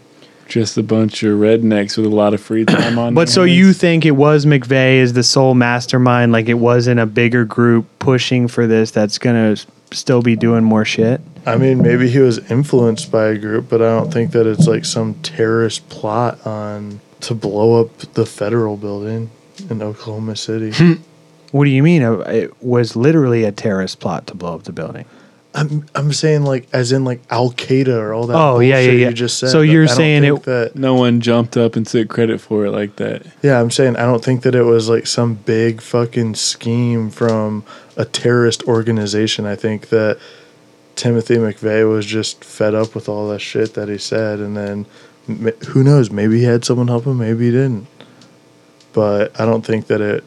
[SPEAKER 5] Just a bunch of rednecks with a lot of free time on.
[SPEAKER 6] But so
[SPEAKER 5] hands.
[SPEAKER 6] you think it was McVeigh as the sole mastermind, like it wasn't a bigger group pushing for this that's gonna still be doing more shit?
[SPEAKER 4] I mean, maybe he was influenced by a group, but I don't think that it's like some terrorist plot on to blow up the federal building in Oklahoma City.
[SPEAKER 6] What do you mean? Uh, It was literally a terrorist plot to blow up the building.
[SPEAKER 4] I'm I'm saying like as in like Al Qaeda or all that.
[SPEAKER 6] Oh, yeah, yeah, yeah.
[SPEAKER 4] You just said.
[SPEAKER 6] So you're
[SPEAKER 4] I
[SPEAKER 6] saying it-
[SPEAKER 4] that
[SPEAKER 5] No one jumped up and took credit for it like that.
[SPEAKER 4] Yeah, I'm saying I don't think that it was like some big fucking scheme from a terrorist organization. I think that Timothy McVeigh was just fed up with all that shit that he said, and then who knows? Maybe he had someone help him, maybe he didn't. But I don't think that it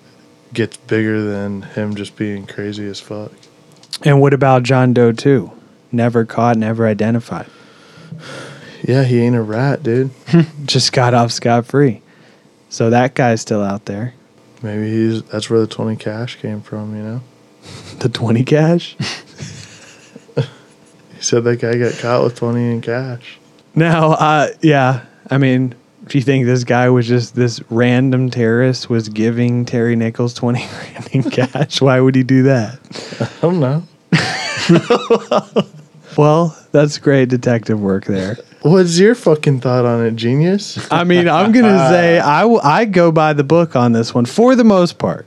[SPEAKER 4] gets bigger than him just being crazy as fuck.
[SPEAKER 6] And what about John Doe too? Never caught, never identified.
[SPEAKER 4] Yeah, he ain't a rat, dude.
[SPEAKER 6] Just got off scot free. So that guy's still out there.
[SPEAKER 4] Maybe he's that's where the twenty cash came from. You know,
[SPEAKER 6] The twenty cash.
[SPEAKER 4] he said that guy got caught with twenty in cash.
[SPEAKER 6] Now, uh, yeah. I mean, if you think this guy was just this random terrorist was giving Terry Nichols twenty grand in cash, why would he do that?
[SPEAKER 4] I don't know.
[SPEAKER 6] Well, that's great detective work there.
[SPEAKER 4] What's your fucking thought on it, genius?
[SPEAKER 6] I mean, I'm gonna say I. I go by the book on this one for the most part.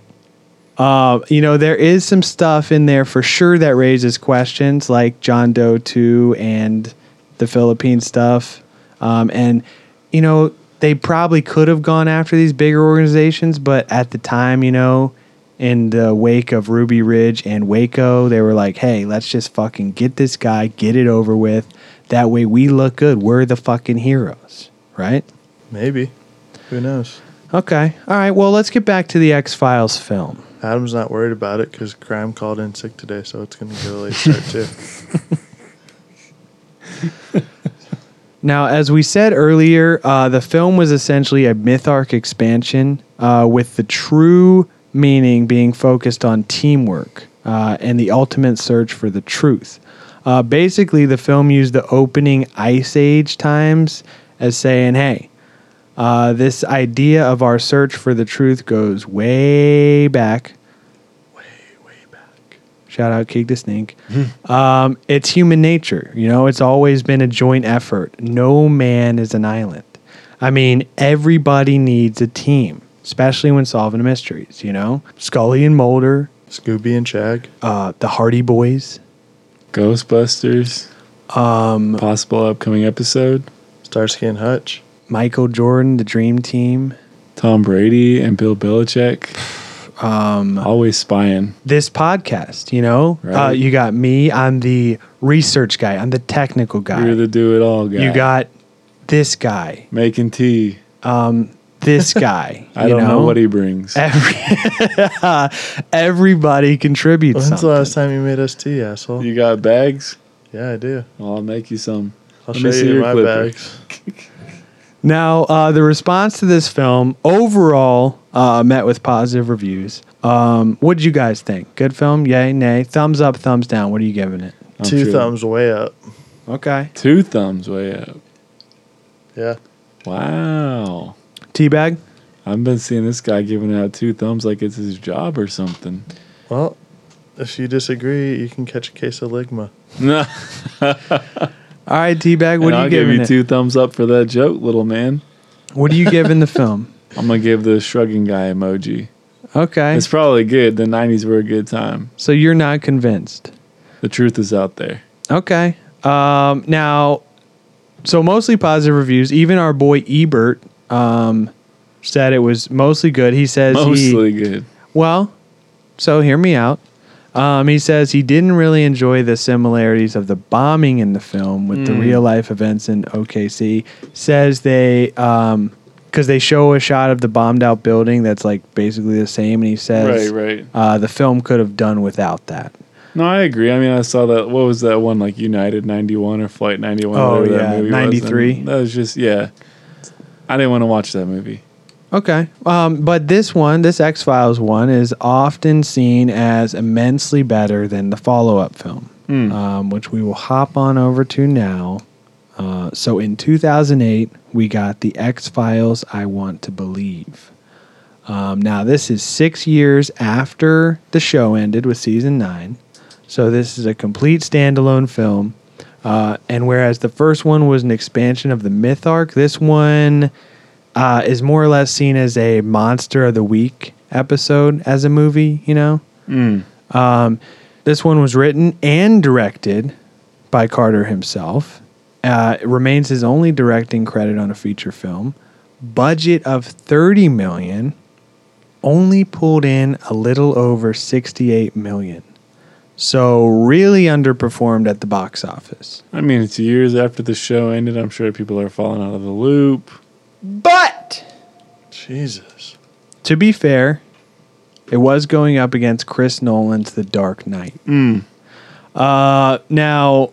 [SPEAKER 6] Uh, you know, there is some stuff in there for sure that raises questions, like John Doe two and the Philippine stuff. Um, and you know, they probably could have gone after these bigger organizations, but at the time, you know, in the wake of Ruby Ridge and Waco, they were like, "Hey, let's just fucking get this guy, get it over with. That way, we look good. We're the fucking heroes, right?"
[SPEAKER 4] Maybe. Who knows?
[SPEAKER 6] Okay. All right. Well, let's get back to the X Files film.
[SPEAKER 4] Adam's not worried about it because Crime called in sick today, so it's going to get a late start too.
[SPEAKER 6] Now, as we said earlier, uh, the film was essentially a myth arc expansion uh, with the true meaning being focused on teamwork uh, and the ultimate search for the truth. Uh, basically, the film used the opening Ice Age times as saying, hey, uh, this idea of our search for the truth goes way back. Way, way back. Shout out Keeg the Snake. um, it's human nature. You know, it's always been a joint effort. No man is an island. I mean, everybody needs a team, especially when solving mysteries, you know? Scully and Mulder,
[SPEAKER 4] Scooby and Shag.
[SPEAKER 6] uh, the Hardy Boys.
[SPEAKER 5] Ghostbusters. Um, possible upcoming episode.
[SPEAKER 4] Starsky and Hutch.
[SPEAKER 6] Michael Jordan, the Dream Team.
[SPEAKER 5] Tom Brady and Bill Belichick. Um, always spying.
[SPEAKER 6] This podcast, you know, uh, you got me. I'm the research guy. I'm the technical guy.
[SPEAKER 5] You're the do it all guy.
[SPEAKER 6] you got this guy,
[SPEAKER 5] making tea.
[SPEAKER 6] Um, this guy.
[SPEAKER 5] I
[SPEAKER 6] you
[SPEAKER 5] don't know? what he brings.
[SPEAKER 6] Every, everybody contributes
[SPEAKER 4] When's
[SPEAKER 6] something.
[SPEAKER 4] the last time you made us tea, asshole?
[SPEAKER 5] You got bags?
[SPEAKER 4] Yeah, I do.
[SPEAKER 5] Well, I'll make you some.
[SPEAKER 4] I'll
[SPEAKER 5] Let
[SPEAKER 4] show
[SPEAKER 5] me see
[SPEAKER 4] you
[SPEAKER 5] your
[SPEAKER 4] my
[SPEAKER 5] clipper.
[SPEAKER 4] bags.
[SPEAKER 6] Now, uh, the response to this film overall uh, met with positive reviews. Um, what did you guys think? Good film? Yay, nay? Thumbs up, thumbs down. What are you giving it?
[SPEAKER 5] I'm
[SPEAKER 4] Two
[SPEAKER 5] sure.
[SPEAKER 4] thumbs way up.
[SPEAKER 6] Okay.
[SPEAKER 5] Two thumbs way up.
[SPEAKER 4] Yeah.
[SPEAKER 5] Wow.
[SPEAKER 6] Teabag?
[SPEAKER 5] I've been seeing this guy giving out two thumbs like it's his job or something.
[SPEAKER 4] Well, if you disagree, you can catch a case of ligma.
[SPEAKER 5] No,
[SPEAKER 6] All right, Teabag, what
[SPEAKER 5] and
[SPEAKER 6] are you
[SPEAKER 5] I'll give
[SPEAKER 6] giving
[SPEAKER 5] you
[SPEAKER 6] it?
[SPEAKER 5] two thumbs up for that joke, little man.
[SPEAKER 6] What are you giving the film?
[SPEAKER 5] I'm gonna give the shrugging guy emoji.
[SPEAKER 6] Okay.
[SPEAKER 5] It's probably good. The '90s were a good time.
[SPEAKER 6] So you're not convinced.
[SPEAKER 5] The truth is out there.
[SPEAKER 6] Okay. Um, now, so mostly positive reviews. Even our boy Ebert um, said it was mostly good. He says he,
[SPEAKER 5] Mostly good.
[SPEAKER 6] well, so hear me out. Um, he says he didn't really enjoy the similarities of the bombing in the film with the real life events in OKC. Says they, because they show a shot of the bombed out building that's like basically the same, and he says
[SPEAKER 5] Right, right.
[SPEAKER 6] Uh, the film could have done without that.
[SPEAKER 5] No, I agree. I mean, I saw that. What was that one? Like United '91 or Flight '91?
[SPEAKER 6] Oh,
[SPEAKER 5] whatever
[SPEAKER 6] yeah,
[SPEAKER 5] that movie
[SPEAKER 6] 93.
[SPEAKER 5] Was. And That was just yeah. I didn't want to watch that movie.
[SPEAKER 6] Okay. Um, but this one, this X Files one, is often seen as immensely better than the follow up film, um, which we will hop on over to now. Uh, so in 2008, we got the X Files I Want to Believe. Um, now, this is six years after the show ended with season nine. So this is a complete standalone film. Uh, and whereas the first one was an expansion of the myth arc, this one uh, is more or less seen as a monster of the week episode as a movie. You know, um, this one was written and directed by Carter himself. Uh, it remains his only directing credit on a feature film. Budget of thirty million, only pulled in a little over sixty-eight million. So really underperformed at the box office.
[SPEAKER 5] I mean, it's years after the show ended. I'm sure people are falling out of the loop.
[SPEAKER 6] But
[SPEAKER 4] Jesus.
[SPEAKER 6] to be fair, it was going up against Chris Nolan's The Dark Knight. Uh, now,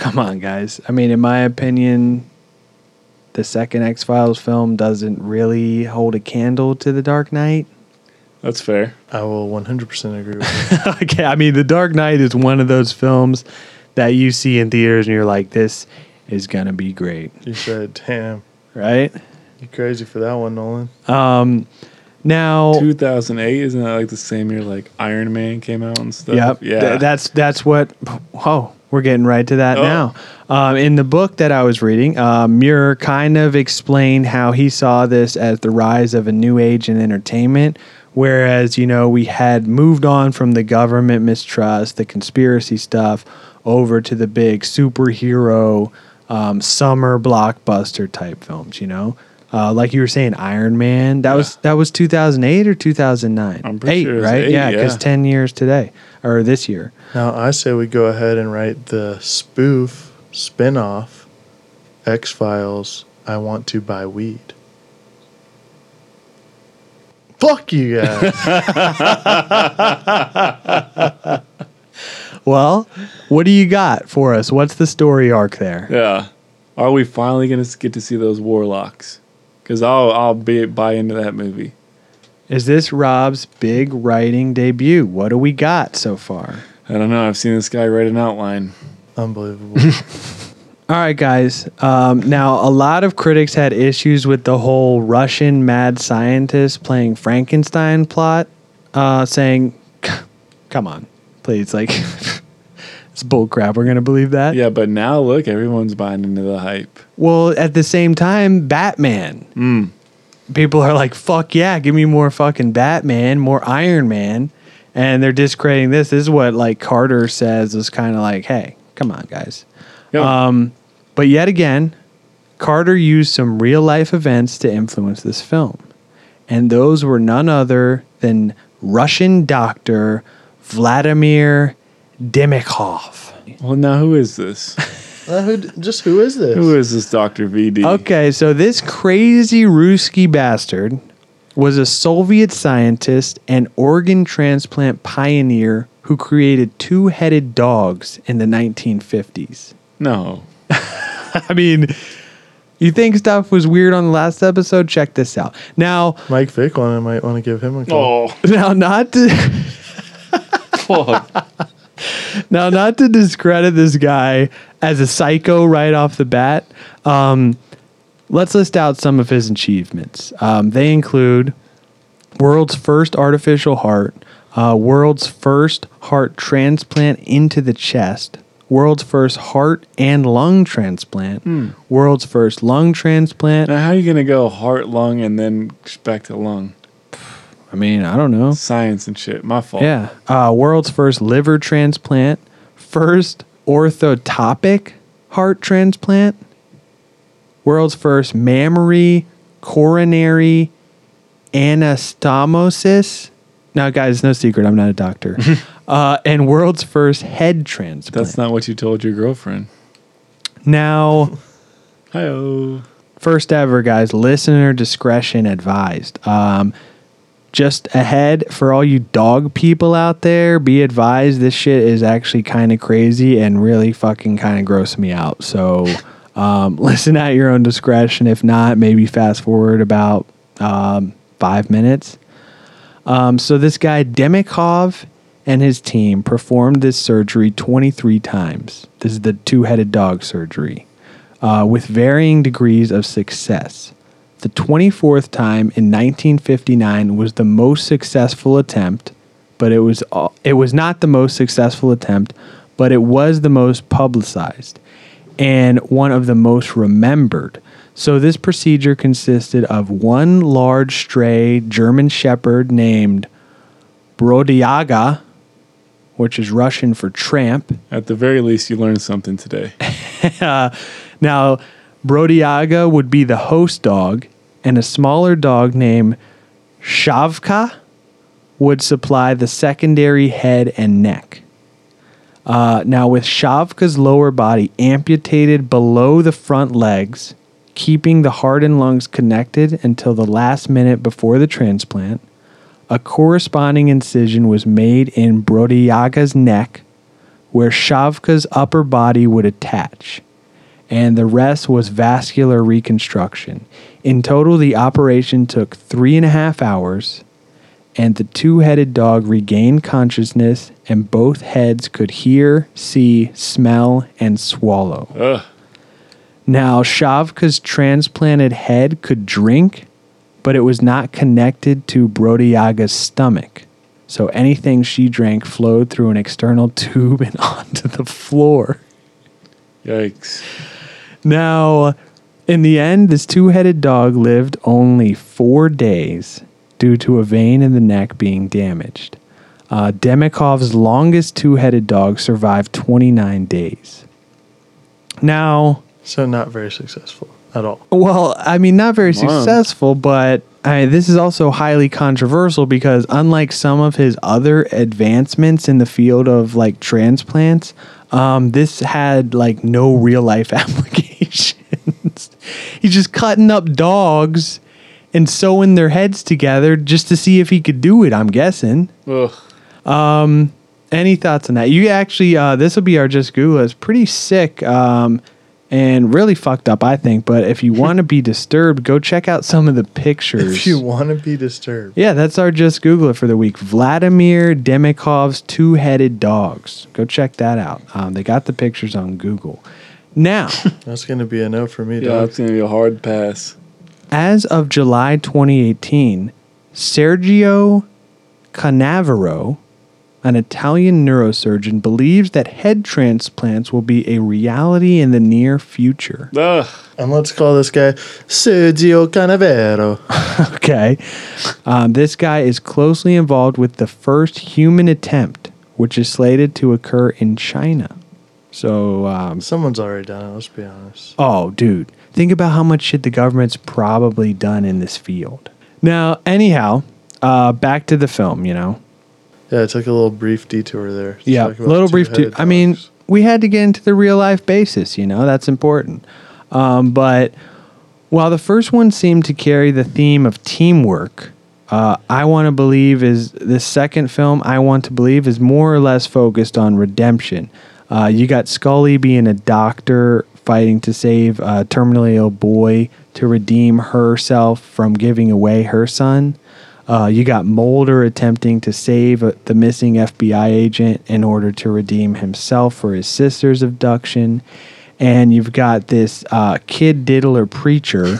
[SPEAKER 6] come on, guys. I mean, in my opinion, the second X Files film doesn't really hold a candle to The Dark Knight.
[SPEAKER 5] That's fair.
[SPEAKER 4] I will 100% agree with you.
[SPEAKER 6] okay, I mean, The Dark Knight is one of those films that you see in theaters and you're like, this is gonna be great,
[SPEAKER 4] You said, damn,
[SPEAKER 6] right?
[SPEAKER 4] you crazy for that one, Nolan.
[SPEAKER 6] Um, now,
[SPEAKER 5] 2008 isn't that like the same year like Iron Man came out and stuff?
[SPEAKER 6] Yep.
[SPEAKER 5] Yeah.
[SPEAKER 6] Th- that's that's what. Oh, we're getting right to that
[SPEAKER 5] Oh.
[SPEAKER 6] now. Um, in the book that I was reading, uh, Muir kind of explained how he saw this as the rise of a new age in entertainment. Whereas, you know, we had moved on from the government mistrust, the conspiracy stuff, over to the big superhero um, summer blockbuster type films. You know, uh, like you were saying, Iron Man. That was that was 2008 or 2009.
[SPEAKER 5] I'm pretty
[SPEAKER 6] eight,
[SPEAKER 5] sure
[SPEAKER 6] right?
[SPEAKER 5] eight,
[SPEAKER 6] yeah, because
[SPEAKER 5] yeah.
[SPEAKER 6] 10 years today or this year.
[SPEAKER 4] Now, I say we go ahead and write the spoof spin off X Files I Want to Buy Weed. Fuck you guys.
[SPEAKER 6] Well, what do you got for us? What's the story arc there?
[SPEAKER 5] Yeah. Are we finally gonna get to see those warlocks? Because I'll I'll be buy into that movie.
[SPEAKER 6] Is this Rob's big writing debut? What do we got so far?
[SPEAKER 5] I don't know. I've seen this guy write an outline.
[SPEAKER 4] Unbelievable.
[SPEAKER 6] All right, guys. Um, now, a lot of critics had issues with the whole Russian mad scientist playing Frankenstein plot, uh, saying, "Come on, please, like, it's bull crap. We're gonna believe that."
[SPEAKER 5] Yeah, but now look, everyone's buying into the hype.
[SPEAKER 6] Well, at the same time, Batman. People are like, fuck yeah, give me more fucking Batman, more Iron Man. And they're discrediting this. This is what like Carter says is kind of like, hey, come on, guys.
[SPEAKER 5] Yep.
[SPEAKER 6] Um, but yet again, Carter used some real life events to influence this film. And those were none other than Russian doctor Vladimir Demikhov.
[SPEAKER 5] well, now who is this?
[SPEAKER 4] Uh, who, just who is this?
[SPEAKER 5] who is this Doctor VD?
[SPEAKER 6] Okay, so this crazy Ruski bastard was a Soviet scientist and organ transplant pioneer who created two headed dogs in the 1950s.
[SPEAKER 5] No.
[SPEAKER 6] I mean, you think stuff was weird on the last episode? Check this out. Now,
[SPEAKER 4] Mike Vick one. I might want to give him a call.
[SPEAKER 5] Oh.
[SPEAKER 6] now not to now not to discredit this guy as a psycho right off the bat. Um, let's list out some of his achievements. Um, they include world's first artificial heart, uh, world's first heart transplant into the chest, world's first heart and lung transplant, world's first lung transplant.
[SPEAKER 5] Now, how are you gonna go heart, lung, and then back to lung?
[SPEAKER 6] I mean, I don't know.
[SPEAKER 5] Science and shit. My fault.
[SPEAKER 6] Yeah. Uh, world's first liver transplant, first orthotopic heart transplant, world's first mammary coronary anastomosis. Now, guys, no secret, I'm not a doctor. uh, and world's first head transplant.
[SPEAKER 5] That's not what you told your girlfriend.
[SPEAKER 6] now,
[SPEAKER 5] Hi.
[SPEAKER 6] first ever, guys, listener discretion advised. Um, just ahead for all you dog people out there, be advised this shit is actually kind of crazy and really fucking kind of gross me out. So um, listen at your own discretion. If not, maybe fast forward about um, five minutes. Um, so this guy Demikhov and his team performed this surgery 23 times. This is the two-headed dog surgery, uh, with varying degrees of success. The 24th time in 1959 was the most successful attempt, but it was uh, it was not the most successful attempt, but it was the most publicized and one of the most remembered. So this procedure consisted of one large stray German shepherd named Brodiaga, which is Russian for tramp.
[SPEAKER 5] At the very least, you learned something today.
[SPEAKER 6] Now, Brodiaga would be the host dog, and a smaller dog named Shavka would supply the secondary head and neck. Uh, now, with Shavka's lower body amputated below the front legs, keeping the heart and lungs connected until the last minute before the transplant, a corresponding incision was made in Brodiaga's neck where Shavka's upper body would attach, and the rest was vascular reconstruction. In total, the operation took three and a half hours, and the two headed dog regained consciousness, and both heads could hear, see, smell, and swallow.
[SPEAKER 5] Ugh.
[SPEAKER 6] Now, Shavka's transplanted head could drink, but it was not connected to Brodiaga's stomach. So anything she drank flowed through an external tube and onto the floor.
[SPEAKER 5] Yikes.
[SPEAKER 6] Now, in the end, this two headed dog lived only four days due to a vein in the neck being damaged. Uh, Demikhov's longest two headed dog survived 29 days. Now,
[SPEAKER 4] So not very successful at all.
[SPEAKER 6] well, I mean, not very
[SPEAKER 5] Come on.
[SPEAKER 6] successful, but I, this is also highly controversial because unlike some of his other advancements in the field of like transplants, um, this had like no real life applications. He's just cutting up dogs and sewing their heads together just to see if he could do it. I'm guessing.
[SPEAKER 5] Ugh.
[SPEAKER 6] Any thoughts on that? You actually, uh, this will be our just Google. It's pretty sick um, and really fucked up, I think. But if you want to be disturbed, go check out some of the pictures.
[SPEAKER 4] If you want to be disturbed,
[SPEAKER 6] yeah, that's our just Google it for the week. Vladimir Demikhov's two headed dogs. Go check that out. Um, they got the pictures on Google. Now,
[SPEAKER 4] that's going to be a no for me,
[SPEAKER 5] Yeah,
[SPEAKER 4] dog.
[SPEAKER 5] it's going to be a hard pass.
[SPEAKER 6] as of July 2018, Sergio Canavero, an Italian neurosurgeon, believes that head transplants will be a reality in the near future.
[SPEAKER 5] Ugh.
[SPEAKER 4] And let's call this guy Sergio Canavero.
[SPEAKER 6] Okay. Um, this guy is closely involved with the first human attempt, which is slated to occur in China. So, um,
[SPEAKER 4] Someone's already done it. Let's be honest.
[SPEAKER 6] Oh, dude. Think about how much shit the government's probably done in this field. Now, anyhow, uh, back to the film, you know.
[SPEAKER 4] Yeah, I took a little brief detour there.
[SPEAKER 6] Yeah,
[SPEAKER 4] about
[SPEAKER 6] little brief
[SPEAKER 4] two-headed
[SPEAKER 6] I mean, we had to get into the real life basis, you know, that's important. Um, but while the first one seemed to carry the theme of teamwork, uh, I want to believe is the second film. I want to believe is more or less focused on redemption. Uh, you got Scully being a doctor fighting to save a terminally ill boy to redeem herself from giving away her son. Uh, you got Mulder attempting to save uh, the missing FBI agent in order to redeem himself for his sister's abduction. And you've got this uh, kid diddler preacher,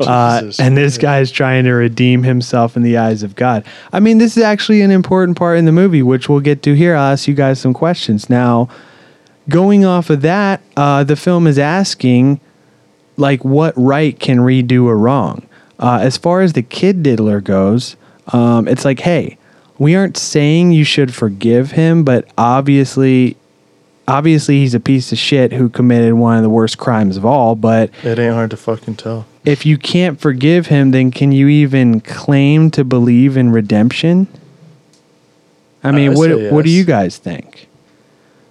[SPEAKER 6] uh, and this guy's trying to redeem himself in the eyes of God. I mean, this is actually an important part in the movie, which we'll get to here. I'll ask you guys some questions. Now, going off of that, uh, the film is asking, like, what right can redo a wrong? Uh, as far as the kid diddler goes, um, it's like, hey, we aren't saying you should forgive him, but obviously, obviously he's a piece of shit who committed one of the worst crimes of all. But
[SPEAKER 4] it ain't hard to fucking tell.
[SPEAKER 6] if you can't forgive him, then can you even claim to believe in redemption? I mean,
[SPEAKER 4] I
[SPEAKER 6] what
[SPEAKER 4] say
[SPEAKER 6] what do you guys think?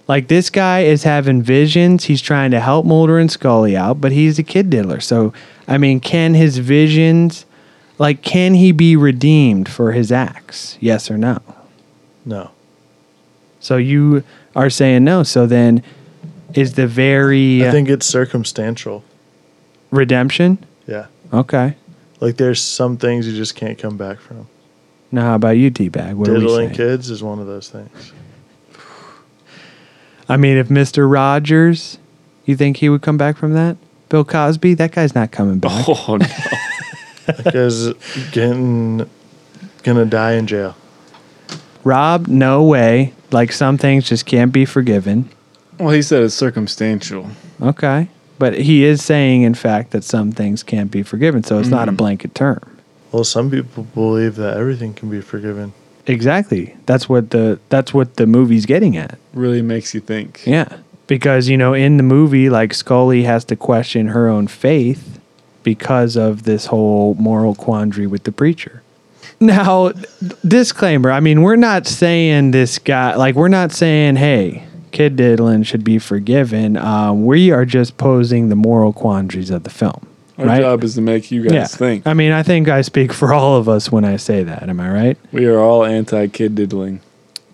[SPEAKER 6] Like this guy is having visions. He's trying to help Mulder and Scully out, but he's a kid diddler. So, I mean, can his visions, like, can he be redeemed for his acts? Yes or no?
[SPEAKER 4] No.
[SPEAKER 6] So you are saying no. So then, is the very
[SPEAKER 4] I uh, think it's circumstantial.
[SPEAKER 6] redemption?
[SPEAKER 4] Yeah.
[SPEAKER 6] Okay.
[SPEAKER 4] Like there's some things you just can't come back from.
[SPEAKER 6] Now, how about you, D bag? What
[SPEAKER 4] Diddling kids is one of those things.
[SPEAKER 6] I mean, if Mister Rogers, you think he would come back from that? Bill Cosby, that guy's not coming back.
[SPEAKER 5] Oh, no.
[SPEAKER 4] That guy's getting gonna die in jail.
[SPEAKER 6] Rob, no way. Like some things just can't be forgiven.
[SPEAKER 5] Well, he said it's circumstantial.
[SPEAKER 6] Okay. But he is saying, in fact, that some things can't be forgiven. So it's not a mm-hmm. blanket term.
[SPEAKER 4] Well, some people believe that everything can be forgiven.
[SPEAKER 6] Exactly. That's what the that's what the movie's getting at.
[SPEAKER 5] Really makes you think.
[SPEAKER 6] Yeah. Because, you know, in the movie, like Scully has to question her own faith because of this whole moral quandary with the preacher. Now, disclaimer I mean, we're not saying this guy, like, we're not saying, hey, Kid Diddlin should be forgiven. Um, we are just posing the moral quandaries of the film.
[SPEAKER 5] Our
[SPEAKER 6] right?
[SPEAKER 5] job is to make you guys
[SPEAKER 6] yeah.
[SPEAKER 5] think.
[SPEAKER 6] I mean, I think I speak for all of us when I say that. Am I right?
[SPEAKER 5] we are all anti kid diddling.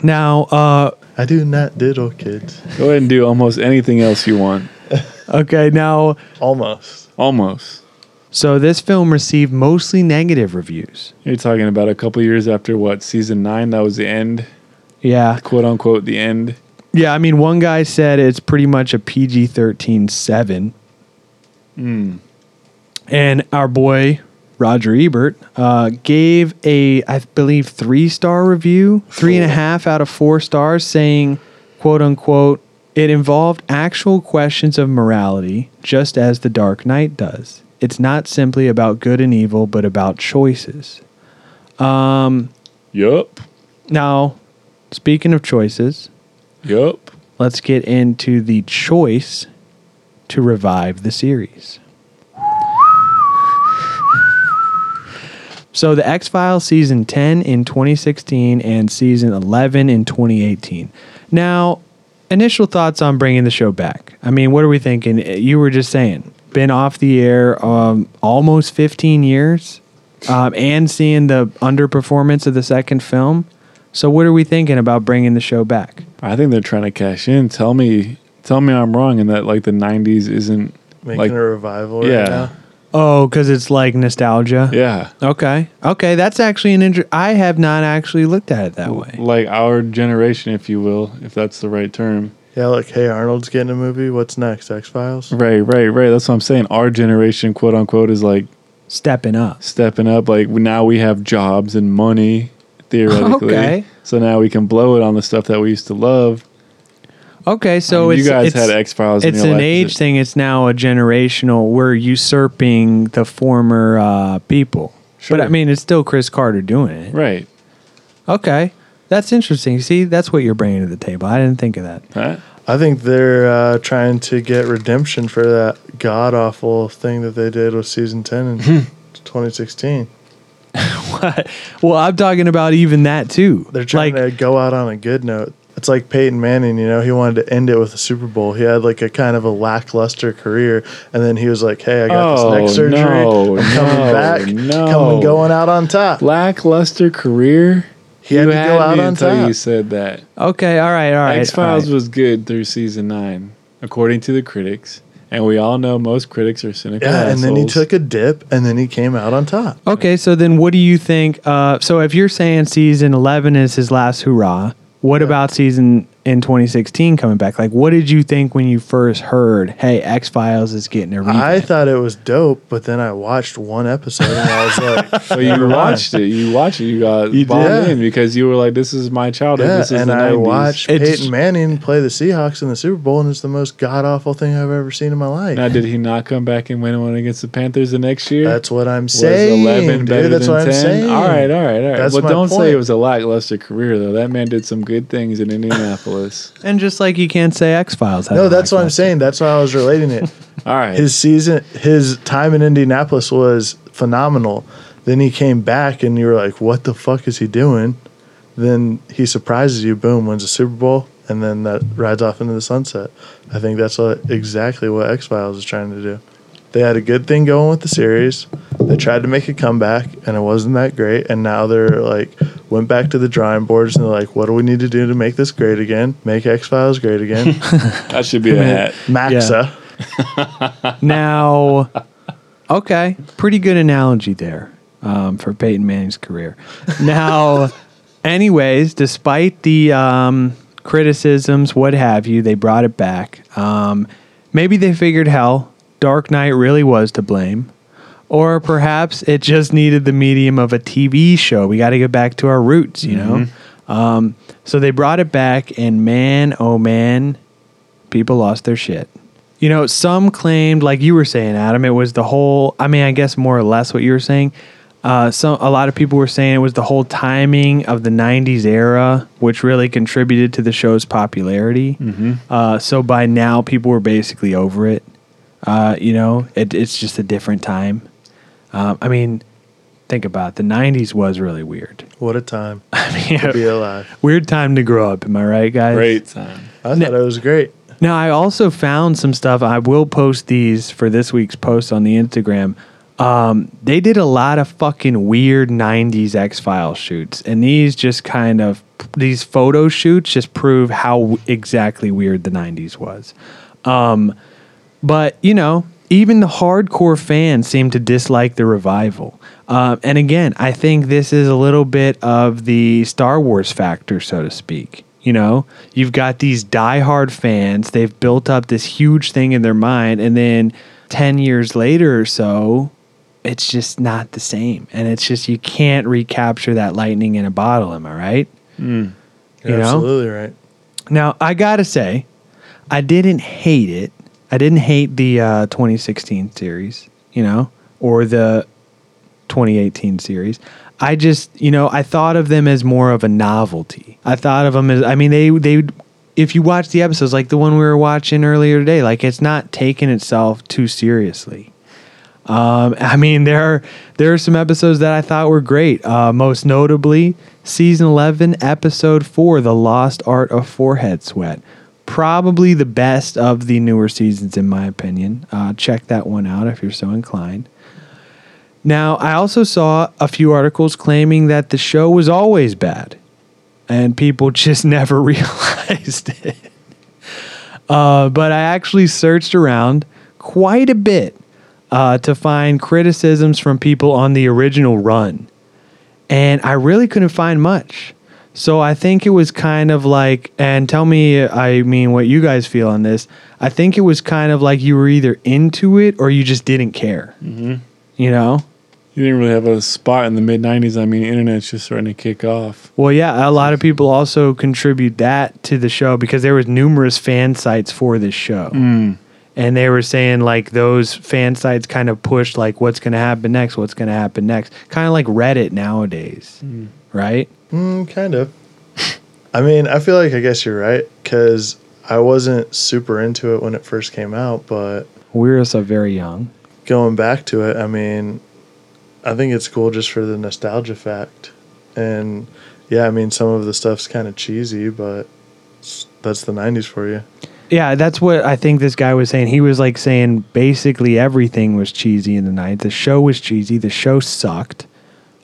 [SPEAKER 6] Now, uh,
[SPEAKER 4] I do not diddle kids.
[SPEAKER 5] Go ahead and do almost anything else you want.
[SPEAKER 6] okay, now,
[SPEAKER 4] Almost.
[SPEAKER 5] Almost.
[SPEAKER 6] so this film received mostly negative reviews.
[SPEAKER 5] You're talking about a couple years after what season nine? That was the end,
[SPEAKER 6] Yeah.
[SPEAKER 5] quote unquote, the end.
[SPEAKER 6] Yeah, I mean, one guy said it's pretty much a PG 13 7. And our boy, Roger Ebert, uh, gave a, I believe, three star review, three and a half out of four stars, saying, quote unquote, it involved actual questions of morality, just as The Dark Knight does. It's not simply about good and evil, but about choices.
[SPEAKER 5] Yup.
[SPEAKER 6] Now, speaking of choices,
[SPEAKER 5] Yup.
[SPEAKER 6] let's get into the choice to revive the series. So, the X Files season 10 in 2016 and season 11 in 2018. Now, initial thoughts on bringing the show back. I mean, what are we thinking? You were just saying, been off the air um, almost 15 years um, and seeing the underperformance of the second film. So, what are we thinking about bringing the show back?
[SPEAKER 5] I think they're trying to cash in. Tell me, tell me I'm wrong, and that like the '90s isn't
[SPEAKER 4] Making
[SPEAKER 5] like
[SPEAKER 4] a revival right
[SPEAKER 5] yeah.
[SPEAKER 4] now.
[SPEAKER 6] Oh, because it's like nostalgia.
[SPEAKER 5] yeah,
[SPEAKER 6] Okay. Okay. That's actually an inter- I have not actually looked at it that way.
[SPEAKER 5] like our generation, if you will, if that's the right term.
[SPEAKER 4] Yeah, like, hey, Arnold's getting a movie. What's next? X Files?
[SPEAKER 5] Right, right, right. That's what I'm saying. Our generation, quote unquote, is like
[SPEAKER 6] Stepping up.
[SPEAKER 5] stepping up. Like now we have jobs and money, theoretically.
[SPEAKER 6] Okay.
[SPEAKER 5] So now we can blow it on the stuff that we used to love.
[SPEAKER 6] Okay. So
[SPEAKER 5] I mean,
[SPEAKER 6] it's
[SPEAKER 5] you guys
[SPEAKER 6] it's,
[SPEAKER 5] had X Files.
[SPEAKER 6] It's an age thing. It's now a generational. We're usurping the former uh, people.
[SPEAKER 5] Sure.
[SPEAKER 6] But I mean, it's still Chris Carter doing it.
[SPEAKER 5] right?
[SPEAKER 6] Okay. That's interesting. See, that's what you're bringing to the table. I didn't think of that.
[SPEAKER 5] Huh?
[SPEAKER 4] I think they're uh, trying to get redemption for that god awful thing that they did with season 10 in 2016. what?
[SPEAKER 6] Well, I'm talking about even that too.
[SPEAKER 4] They're trying
[SPEAKER 6] like,
[SPEAKER 4] to go out on a good note. It's like Peyton Manning, you know, he wanted to end it with a Super Bowl. He had like a kind of a lackluster career, and then he was like, "Hey, I got
[SPEAKER 5] Oh,
[SPEAKER 4] this neck surgery.
[SPEAKER 5] no,
[SPEAKER 4] I'm coming
[SPEAKER 5] no,
[SPEAKER 4] back,
[SPEAKER 5] no.
[SPEAKER 4] coming going out on top."
[SPEAKER 5] Lackluster career.
[SPEAKER 4] He had
[SPEAKER 5] you
[SPEAKER 4] to
[SPEAKER 5] had
[SPEAKER 4] go out on top.
[SPEAKER 5] you said that.
[SPEAKER 6] Okay. All right. All right.
[SPEAKER 5] X Files
[SPEAKER 6] all right.
[SPEAKER 5] was good through season nine, according to the critics, and we all know most critics are cynical.
[SPEAKER 4] Yeah, and then he took a dip, and then he came out on top.
[SPEAKER 6] Okay, so then what do you think? Uh, so if you're saying season 11 is his last hurrah, what about season in 2016 coming back? Like, what did you think when you first heard, hey, X Files is getting a revamp?
[SPEAKER 4] I thought it was dope, but then I watched one episode and I was like,
[SPEAKER 5] Well, you watched it. You watched it. You got
[SPEAKER 6] You
[SPEAKER 5] bought
[SPEAKER 4] did?
[SPEAKER 5] in because you were like, "This is my childhood.
[SPEAKER 4] Yeah,
[SPEAKER 5] this is
[SPEAKER 4] and
[SPEAKER 5] the
[SPEAKER 4] I
[SPEAKER 5] 90s.
[SPEAKER 4] watched
[SPEAKER 6] It's-
[SPEAKER 4] Peyton Manning play the Seahawks in the Super Bowl, and it's the most god awful thing I've ever seen in my life.
[SPEAKER 5] Now, did he not come back and win one against the Panthers the next year?
[SPEAKER 4] That's what I'm
[SPEAKER 5] was
[SPEAKER 4] saying,
[SPEAKER 5] 11 better.
[SPEAKER 4] That's
[SPEAKER 5] than
[SPEAKER 4] what
[SPEAKER 5] 10?
[SPEAKER 4] I'm saying.
[SPEAKER 5] All right, all right, all right.
[SPEAKER 4] That's
[SPEAKER 5] but
[SPEAKER 4] my
[SPEAKER 5] don't say it was a lackluster career though. That man did some good things in Indianapolis.
[SPEAKER 6] And just like you can't say X Files.
[SPEAKER 4] No, that's what I'm saying. That's why I was relating it.
[SPEAKER 5] All right.
[SPEAKER 4] his season, his time in Indianapolis was phenomenal. Then he came back, and you were like, "What the fuck is he doing?" Then he surprises you. Boom, wins a Super Bowl, and then that rides off into the sunset. I think that's what exactly what X Files is trying to do. They had a good thing going with the series. They tried to make a comeback, and it wasn't that great. And now they're like, went back to the drawing boards, and they're like, "What do we need to do to make this great again? Make X Files great again?"
[SPEAKER 5] that should be a hat.
[SPEAKER 4] Maxa.
[SPEAKER 6] Now, okay, pretty good analogy there um, for Peyton Manning's career. Now, anyways, despite the um, criticisms, what have you, they brought it back. Um, maybe they figured, hell, Dark Knight really was to blame. Or perhaps it just needed the medium of a TV show. We got to get back to our roots, you know? Um, so they brought it back, and man, oh man, people lost their shit. You know, some claimed, like you were saying, Adam, it was the whole. I mean, I guess more or less what you were saying. Uh, some a lot of people were saying it was the whole timing of the '90s era, which really contributed to the show's popularity. Uh, so by now, people were basically over it. Uh, you know, it, it's just a different time. Um, I mean, think about it. The '90s was really weird.
[SPEAKER 4] What a time
[SPEAKER 6] I mean,
[SPEAKER 4] to be alive.
[SPEAKER 6] weird time to grow up. Am I right, guys?
[SPEAKER 5] Great time.
[SPEAKER 4] I thought it was great.
[SPEAKER 6] Now, I also found some stuff. I will post these for this week's post on the Instagram. Um, they did a lot of fucking weird 90s X Files shoots. And these just kind of, these photo shoots just prove how w- exactly weird the 90s was. Um, but, you know, even the hardcore fans seem to dislike the revival. Um, and again, I think this is a little bit of the Star Wars factor, so to speak. You know, you've got these diehard fans, they've built up this huge thing in their mind, and then 10 years later or so, it's just not the same. And it's just, you can't recapture that lightning in a bottle, am I right?
[SPEAKER 4] You're
[SPEAKER 6] You know?
[SPEAKER 4] absolutely right.
[SPEAKER 6] Now, I gotta say, I didn't hate it. I didn't hate the uh, 2016 series, you know, or the 2018 series. I just, you know, I thought of them as more of a novelty. I thought of them as, I mean, they, they, if you watch the episodes, like the one we were watching earlier today, like it's not taking itself too seriously. Um, I mean, there are there are some episodes that I thought were great. Uh, most notably, season eleven, episode four, "The Lost Art of Forehead Sweat." Probably the best of the newer seasons, in my opinion. Uh, check that one out if you're so inclined. Now, I also saw a few articles claiming that the show was always bad, and people just never realized it. Uh, but I actually searched around quite a bit uh, to find criticisms from people on the original run. And I really couldn't find much. So I think it was kind of like, and tell me, I mean, what you guys feel on this. I think it was kind of like you were either into it or you just didn't care. Mm-hmm. You know?
[SPEAKER 5] You didn't really have a spot in the mid '90s. I mean, internet's just starting to kick off.
[SPEAKER 6] Well, yeah, a lot of people also contribute that to the show because there was numerous fan sites for this show. And they were saying like those fan sites kind of pushed like what's going to happen next, what's going to happen next. Kind of like Reddit nowadays, right?
[SPEAKER 4] Mm, kind of. I mean, I feel like I guess you're right because I wasn't super into it when it first came out, but
[SPEAKER 6] We're so very young.
[SPEAKER 4] going back to it, I mean, I think it's cool just for the nostalgia fact. And yeah, I mean, some of the stuff's kind of cheesy, but that's the 90s for you.
[SPEAKER 6] Yeah, that's what I think this guy was saying. He was like saying basically everything was cheesy in the night. The show was cheesy. The show sucked.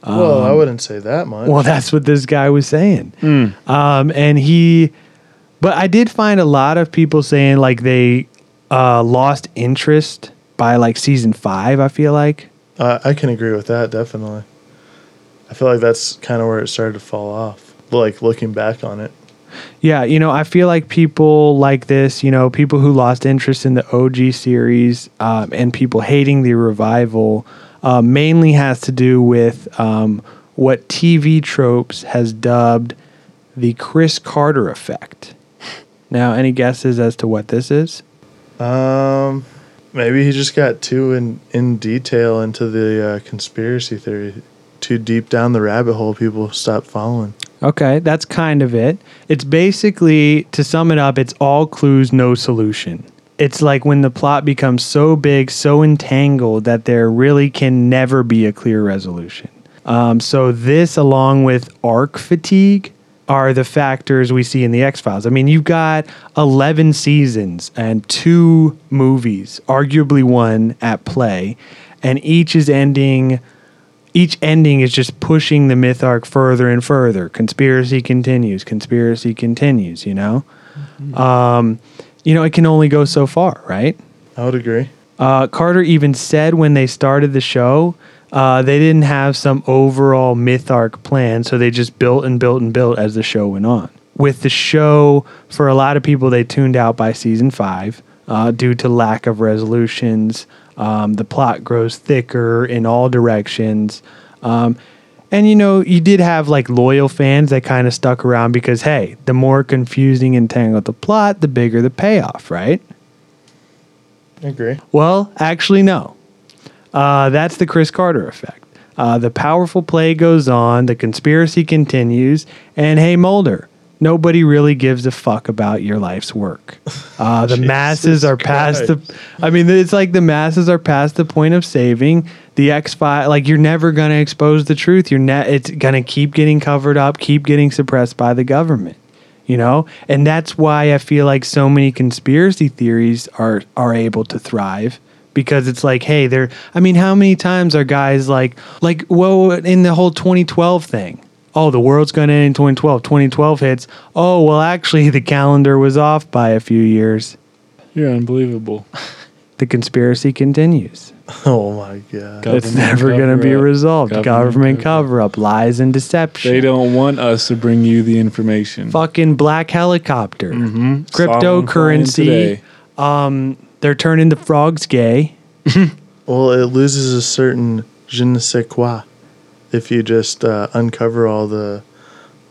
[SPEAKER 4] Well, I wouldn't say that much.
[SPEAKER 6] Well, that's what this guy was saying. Um, and he, but I did find a lot of people saying like they uh, lost interest by like season five. I feel like.
[SPEAKER 4] Uh, I can agree with that, definitely. I feel like that's kind of where it started to fall off, like looking back on it.
[SPEAKER 6] Yeah, you know, I feel like people like this, you know, people who lost interest in the OG series um, and people hating the revival uh, mainly has to do with um, what TV Tropes has dubbed the Chris Carter effect. Now, any guesses as to what this is?
[SPEAKER 4] Um, maybe he just got too in in detail into the uh, conspiracy theory, too deep down the rabbit hole. People stopped following.
[SPEAKER 6] Okay, that's kind of it. It's basically, to sum it up, it's all clues, no solution. It's like when the plot becomes so big, so entangled that there really can never be a clear resolution. Um, so, this, along with arc fatigue, are the factors we see in the X Files. I mean, you've got 11 seasons and two movies, arguably one at play, and each is ending each ending is just pushing the myth arc further and further. Conspiracy continues, conspiracy continues, you know? Um, you know, it can only go so far, right?
[SPEAKER 4] I would agree.
[SPEAKER 6] Uh, Carter even said when they started the show, uh, they didn't have some overall myth arc plan, so they just built and built and built as the show went on. With the show, for a lot of people, they tuned out by season five uh, due to lack of resolutions. Um, the plot grows thicker in all directions. Um, and you know, you did have like loyal fans that kind of stuck around because, hey, the more confusing and tangled the plot, the bigger the payoff, right?
[SPEAKER 4] I agree.
[SPEAKER 6] Well, actually, no. Uh, that's the Chris Carter effect. Uh, the powerful play goes on, the conspiracy continues, and hey, Mulder, nobody really gives a fuck about your life's work. Uh, the masses are past the. I mean, it's like the masses are past the point of saving. The X File, like you're never gonna expose the truth. You're ne- It's gonna keep getting covered up, keep getting suppressed by the government you know and that's why i feel like so many conspiracy theories are are able to thrive because it's like hey they're i mean how many times are guys like like well in the whole 2012 thing oh the world's going to end in 2012 2012 hits oh well actually the calendar was off by a few years
[SPEAKER 5] You're unbelievable.
[SPEAKER 6] the conspiracy continues
[SPEAKER 4] Oh my god.
[SPEAKER 5] Government
[SPEAKER 6] it's never going to be
[SPEAKER 5] cover-up.
[SPEAKER 6] resolved
[SPEAKER 5] Government
[SPEAKER 6] government
[SPEAKER 5] cover-up.
[SPEAKER 6] lies and deception
[SPEAKER 5] They don't want us to bring you the information.
[SPEAKER 6] fucking black helicopter
[SPEAKER 5] Mm-hmm. Saw one flying
[SPEAKER 6] cryptocurrency
[SPEAKER 5] today.
[SPEAKER 6] um they're turning the frogs gay
[SPEAKER 4] Well, it loses a certain je ne sais quoi if you just uh, uncover all the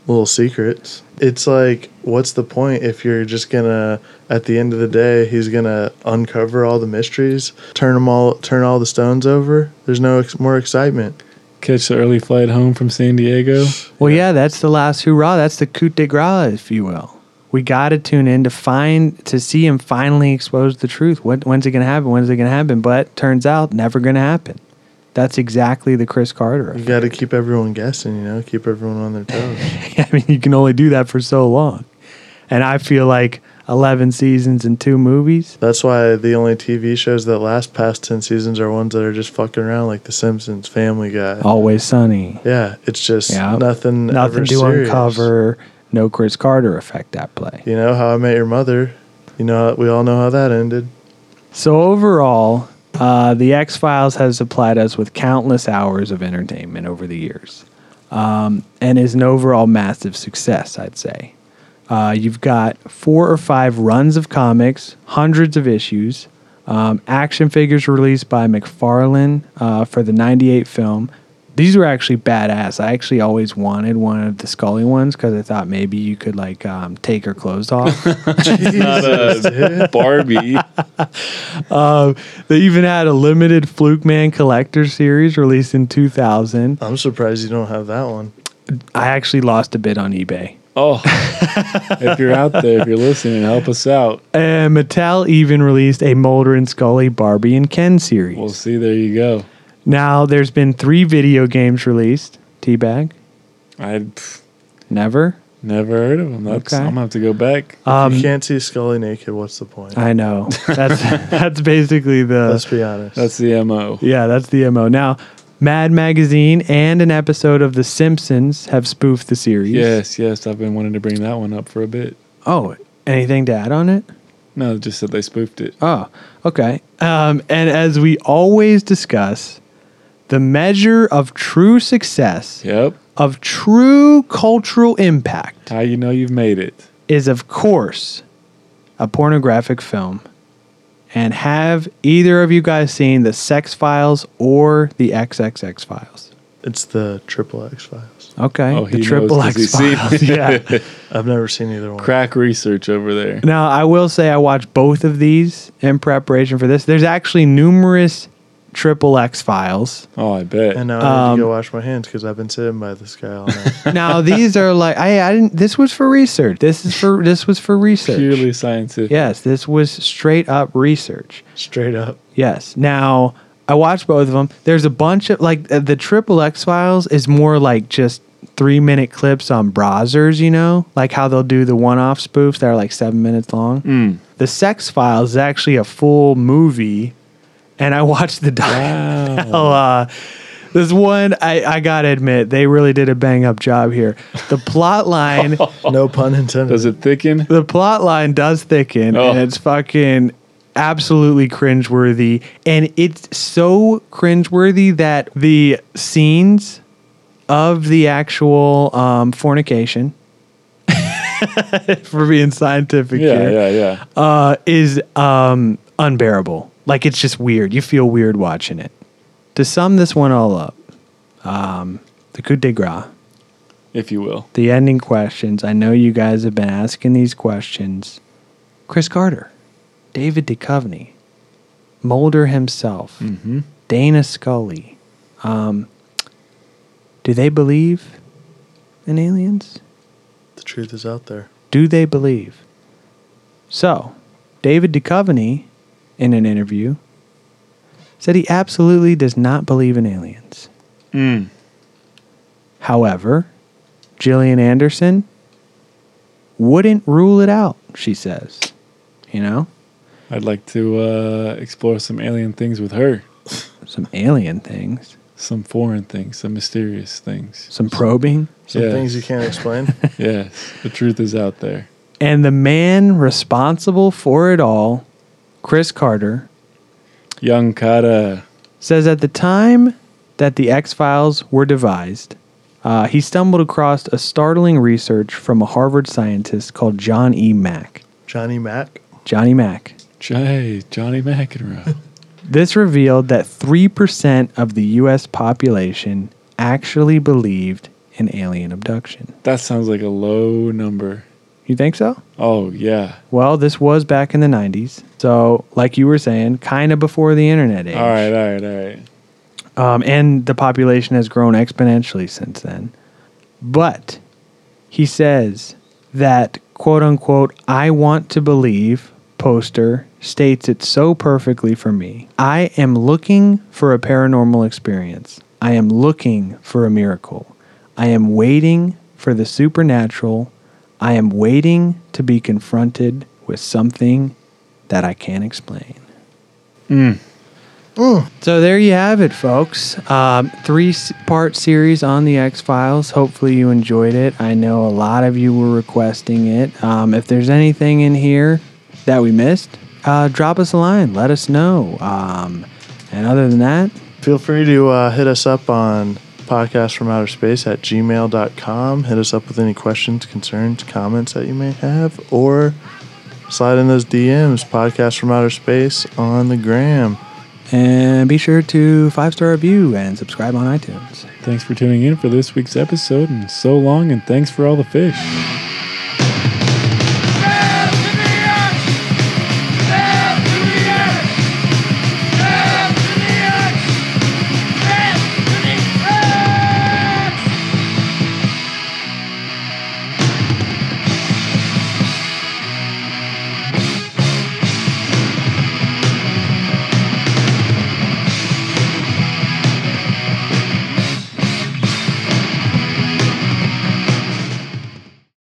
[SPEAKER 4] little secrets. It's like, what's the point if you're just gonna, at the end of the day, he's gonna uncover all the mysteries, turn them all, turn all the stones over. There's no ex- more excitement.
[SPEAKER 5] Catch the early flight home from San Diego.
[SPEAKER 6] Well, yeah, that's the last hurrah. That's the coup de grace, if you will. We got to tune in to find to see him finally expose the truth. What when's it gonna happen? When's it gonna happen? But turns out never gonna happen. That's exactly the Chris Carter.
[SPEAKER 4] You got to keep everyone guessing, you know, keep everyone on their toes.
[SPEAKER 6] I mean, you can only do that for so long, and I feel like eleven seasons and two movies.
[SPEAKER 4] That's why the only TV shows that last past 10 seasons are ones that are just fucking around, like The Simpsons, Family Guy.
[SPEAKER 6] Always sunny.
[SPEAKER 4] Yeah, it's just
[SPEAKER 6] Yeah.
[SPEAKER 4] nothing.
[SPEAKER 6] Nothing to
[SPEAKER 4] serious.
[SPEAKER 6] uncover. No Chris Carter effect at play.
[SPEAKER 4] You know how I met your mother. You know we all know how that ended.
[SPEAKER 6] So overall, uh, the X Files has supplied us with countless hours of entertainment over the years, um, and is an overall massive success. I'd say. Uh, you've got four or five runs of comics, hundreds of issues, um, action figures released by McFarlane uh, for the '98 film. These were actually badass. I actually always wanted one of the Scully ones because I thought maybe you could like um, take her clothes off.
[SPEAKER 5] Not a Barbie.
[SPEAKER 6] Uh, they even had a limited Fluke Man collector series released in 2000.
[SPEAKER 4] I'm surprised you don't have that one.
[SPEAKER 6] I actually lost a bit on eBay.
[SPEAKER 5] Oh, if you're out there, if you're listening, help us out.
[SPEAKER 6] And Mattel even released a Mulder and Scully Barbie and Ken series.
[SPEAKER 5] We'll see. There you go.
[SPEAKER 6] Now, there's been three video games released. Teabag?
[SPEAKER 5] I pff,
[SPEAKER 6] Never?
[SPEAKER 5] never heard of them. That's,
[SPEAKER 6] Okay.
[SPEAKER 5] I'm gonna have to go back.
[SPEAKER 6] Um,
[SPEAKER 4] you can't see Scully naked. What's the point?
[SPEAKER 6] I know. That's that's basically the
[SPEAKER 4] Let's be honest.
[SPEAKER 5] That's the mo.
[SPEAKER 6] Yeah, that's the MO. Now, Mad Magazine and an episode of The Simpsons have spoofed the series.
[SPEAKER 5] Yes, yes. I've been wanting to bring that one up for a bit.
[SPEAKER 6] Oh, anything to add on it?
[SPEAKER 5] No, just that they spoofed it.
[SPEAKER 6] Oh, okay. Um, and as we always discuss, the measure of true success,
[SPEAKER 5] Yep.
[SPEAKER 6] of true cultural impact,
[SPEAKER 5] How you know you've made it?
[SPEAKER 6] is of course a pornographic film. And have either of you guys seen the Sex Files or the XXX Files?
[SPEAKER 4] it's the Triple X Files.
[SPEAKER 6] Okay,
[SPEAKER 5] Oh,
[SPEAKER 6] the
[SPEAKER 5] he
[SPEAKER 6] Triple
[SPEAKER 5] knows 'cause
[SPEAKER 6] X
[SPEAKER 5] he's
[SPEAKER 6] Files.
[SPEAKER 5] it.
[SPEAKER 6] yeah.
[SPEAKER 4] I've never seen either one.
[SPEAKER 5] Crack research over there.
[SPEAKER 6] Now, I will say I watched both of these in preparation for this. There's actually numerous Triple X Files.
[SPEAKER 5] Oh, I bet.
[SPEAKER 4] And now I need
[SPEAKER 6] Um,
[SPEAKER 4] to go wash my hands because I've been sitting by this guy all night.
[SPEAKER 6] now these are like I, I didn't this was for research this is for this was for research
[SPEAKER 5] Purely scientific.
[SPEAKER 6] yes this was straight up research
[SPEAKER 4] Straight up.
[SPEAKER 6] yes now i watched both of them there's a bunch of like uh, the triple x files is more like just three minute clips on browsers you know like how they'll do the one-off spoofs that are like seven minutes long
[SPEAKER 5] Mm.
[SPEAKER 6] the sex files is actually a full movie and i watched the doc-
[SPEAKER 5] Wow.
[SPEAKER 6] uh, this one I, I gotta admit they really did a bang up job here the plot line
[SPEAKER 4] No pun intended.
[SPEAKER 5] Does it thicken?
[SPEAKER 6] the plot line does thicken
[SPEAKER 5] Oh.
[SPEAKER 6] and it's fucking absolutely cringeworthy and it's so cringeworthy that the scenes of the actual um, fornication for being scientific
[SPEAKER 5] Yeah,
[SPEAKER 6] here
[SPEAKER 5] yeah, yeah.
[SPEAKER 6] uh, is um, unbearable. Like it's just weird. You feel weird watching it. To sum this one all up, um, the coup de grace,
[SPEAKER 5] If you will.
[SPEAKER 6] the ending questions. I know you guys have been asking these questions. Chris Carter, David Duchovny, Mulder himself,
[SPEAKER 5] Mm-hmm.
[SPEAKER 6] Dana Scully. Um, do they believe in aliens?
[SPEAKER 4] The truth is out there.
[SPEAKER 6] Do they believe? So, David Duchovny, in an interview, said he absolutely does not believe in aliens.
[SPEAKER 5] Mm.
[SPEAKER 6] However, Gillian Anderson wouldn't rule it out, she says. You know,
[SPEAKER 5] I'd like to uh, explore some alien things with her.
[SPEAKER 6] some alien things,
[SPEAKER 5] Some foreign things, some mysterious things.
[SPEAKER 6] some probing.
[SPEAKER 4] Some
[SPEAKER 5] Yes.
[SPEAKER 4] things you can't explain.
[SPEAKER 5] Yes, the truth is out there.
[SPEAKER 6] And the man responsible for it all, Chris Carter,
[SPEAKER 5] Young Kata.
[SPEAKER 6] says at the time that the X Files were devised, uh, he stumbled across a startling research from a Harvard scientist called John E. Mack.
[SPEAKER 4] Johnny Mac.
[SPEAKER 6] Johnny Mack.
[SPEAKER 5] Jay, Johnny McEnroe.
[SPEAKER 6] This revealed that 3% of the U.S. population actually believed in alien abduction.
[SPEAKER 5] that sounds like a low number.
[SPEAKER 6] You think so?
[SPEAKER 5] Oh, yeah.
[SPEAKER 6] Well, this was back in the 90s. So, like you were saying, kind of before the internet age.
[SPEAKER 5] All right, all right, all right.
[SPEAKER 6] Um, and the population has grown exponentially since then. But he says that, quote unquote, I want to believe poster states it so perfectly for me. I am looking for a paranormal experience. I am looking for a miracle. I am waiting for the supernatural. I am waiting to be confronted with something that I can't explain. So there you have it, folks. Um, three part series on the X Files. Hopefully you enjoyed it. I know a lot of you were requesting it. Um, if there's anything in here that we missed, uh, drop us a line. Let us know. Um, and other than that,
[SPEAKER 4] Feel free to uh, hit us up on podcast from outer space at gmail.com. Hit us up with any questions, concerns, comments that you may have, or slide in those DMs, podcast from outer space on the gram.
[SPEAKER 6] and be sure to five star review and subscribe on iTunes.
[SPEAKER 5] Thanks for tuning in for this week's episode, and so long, and thanks for all the fish.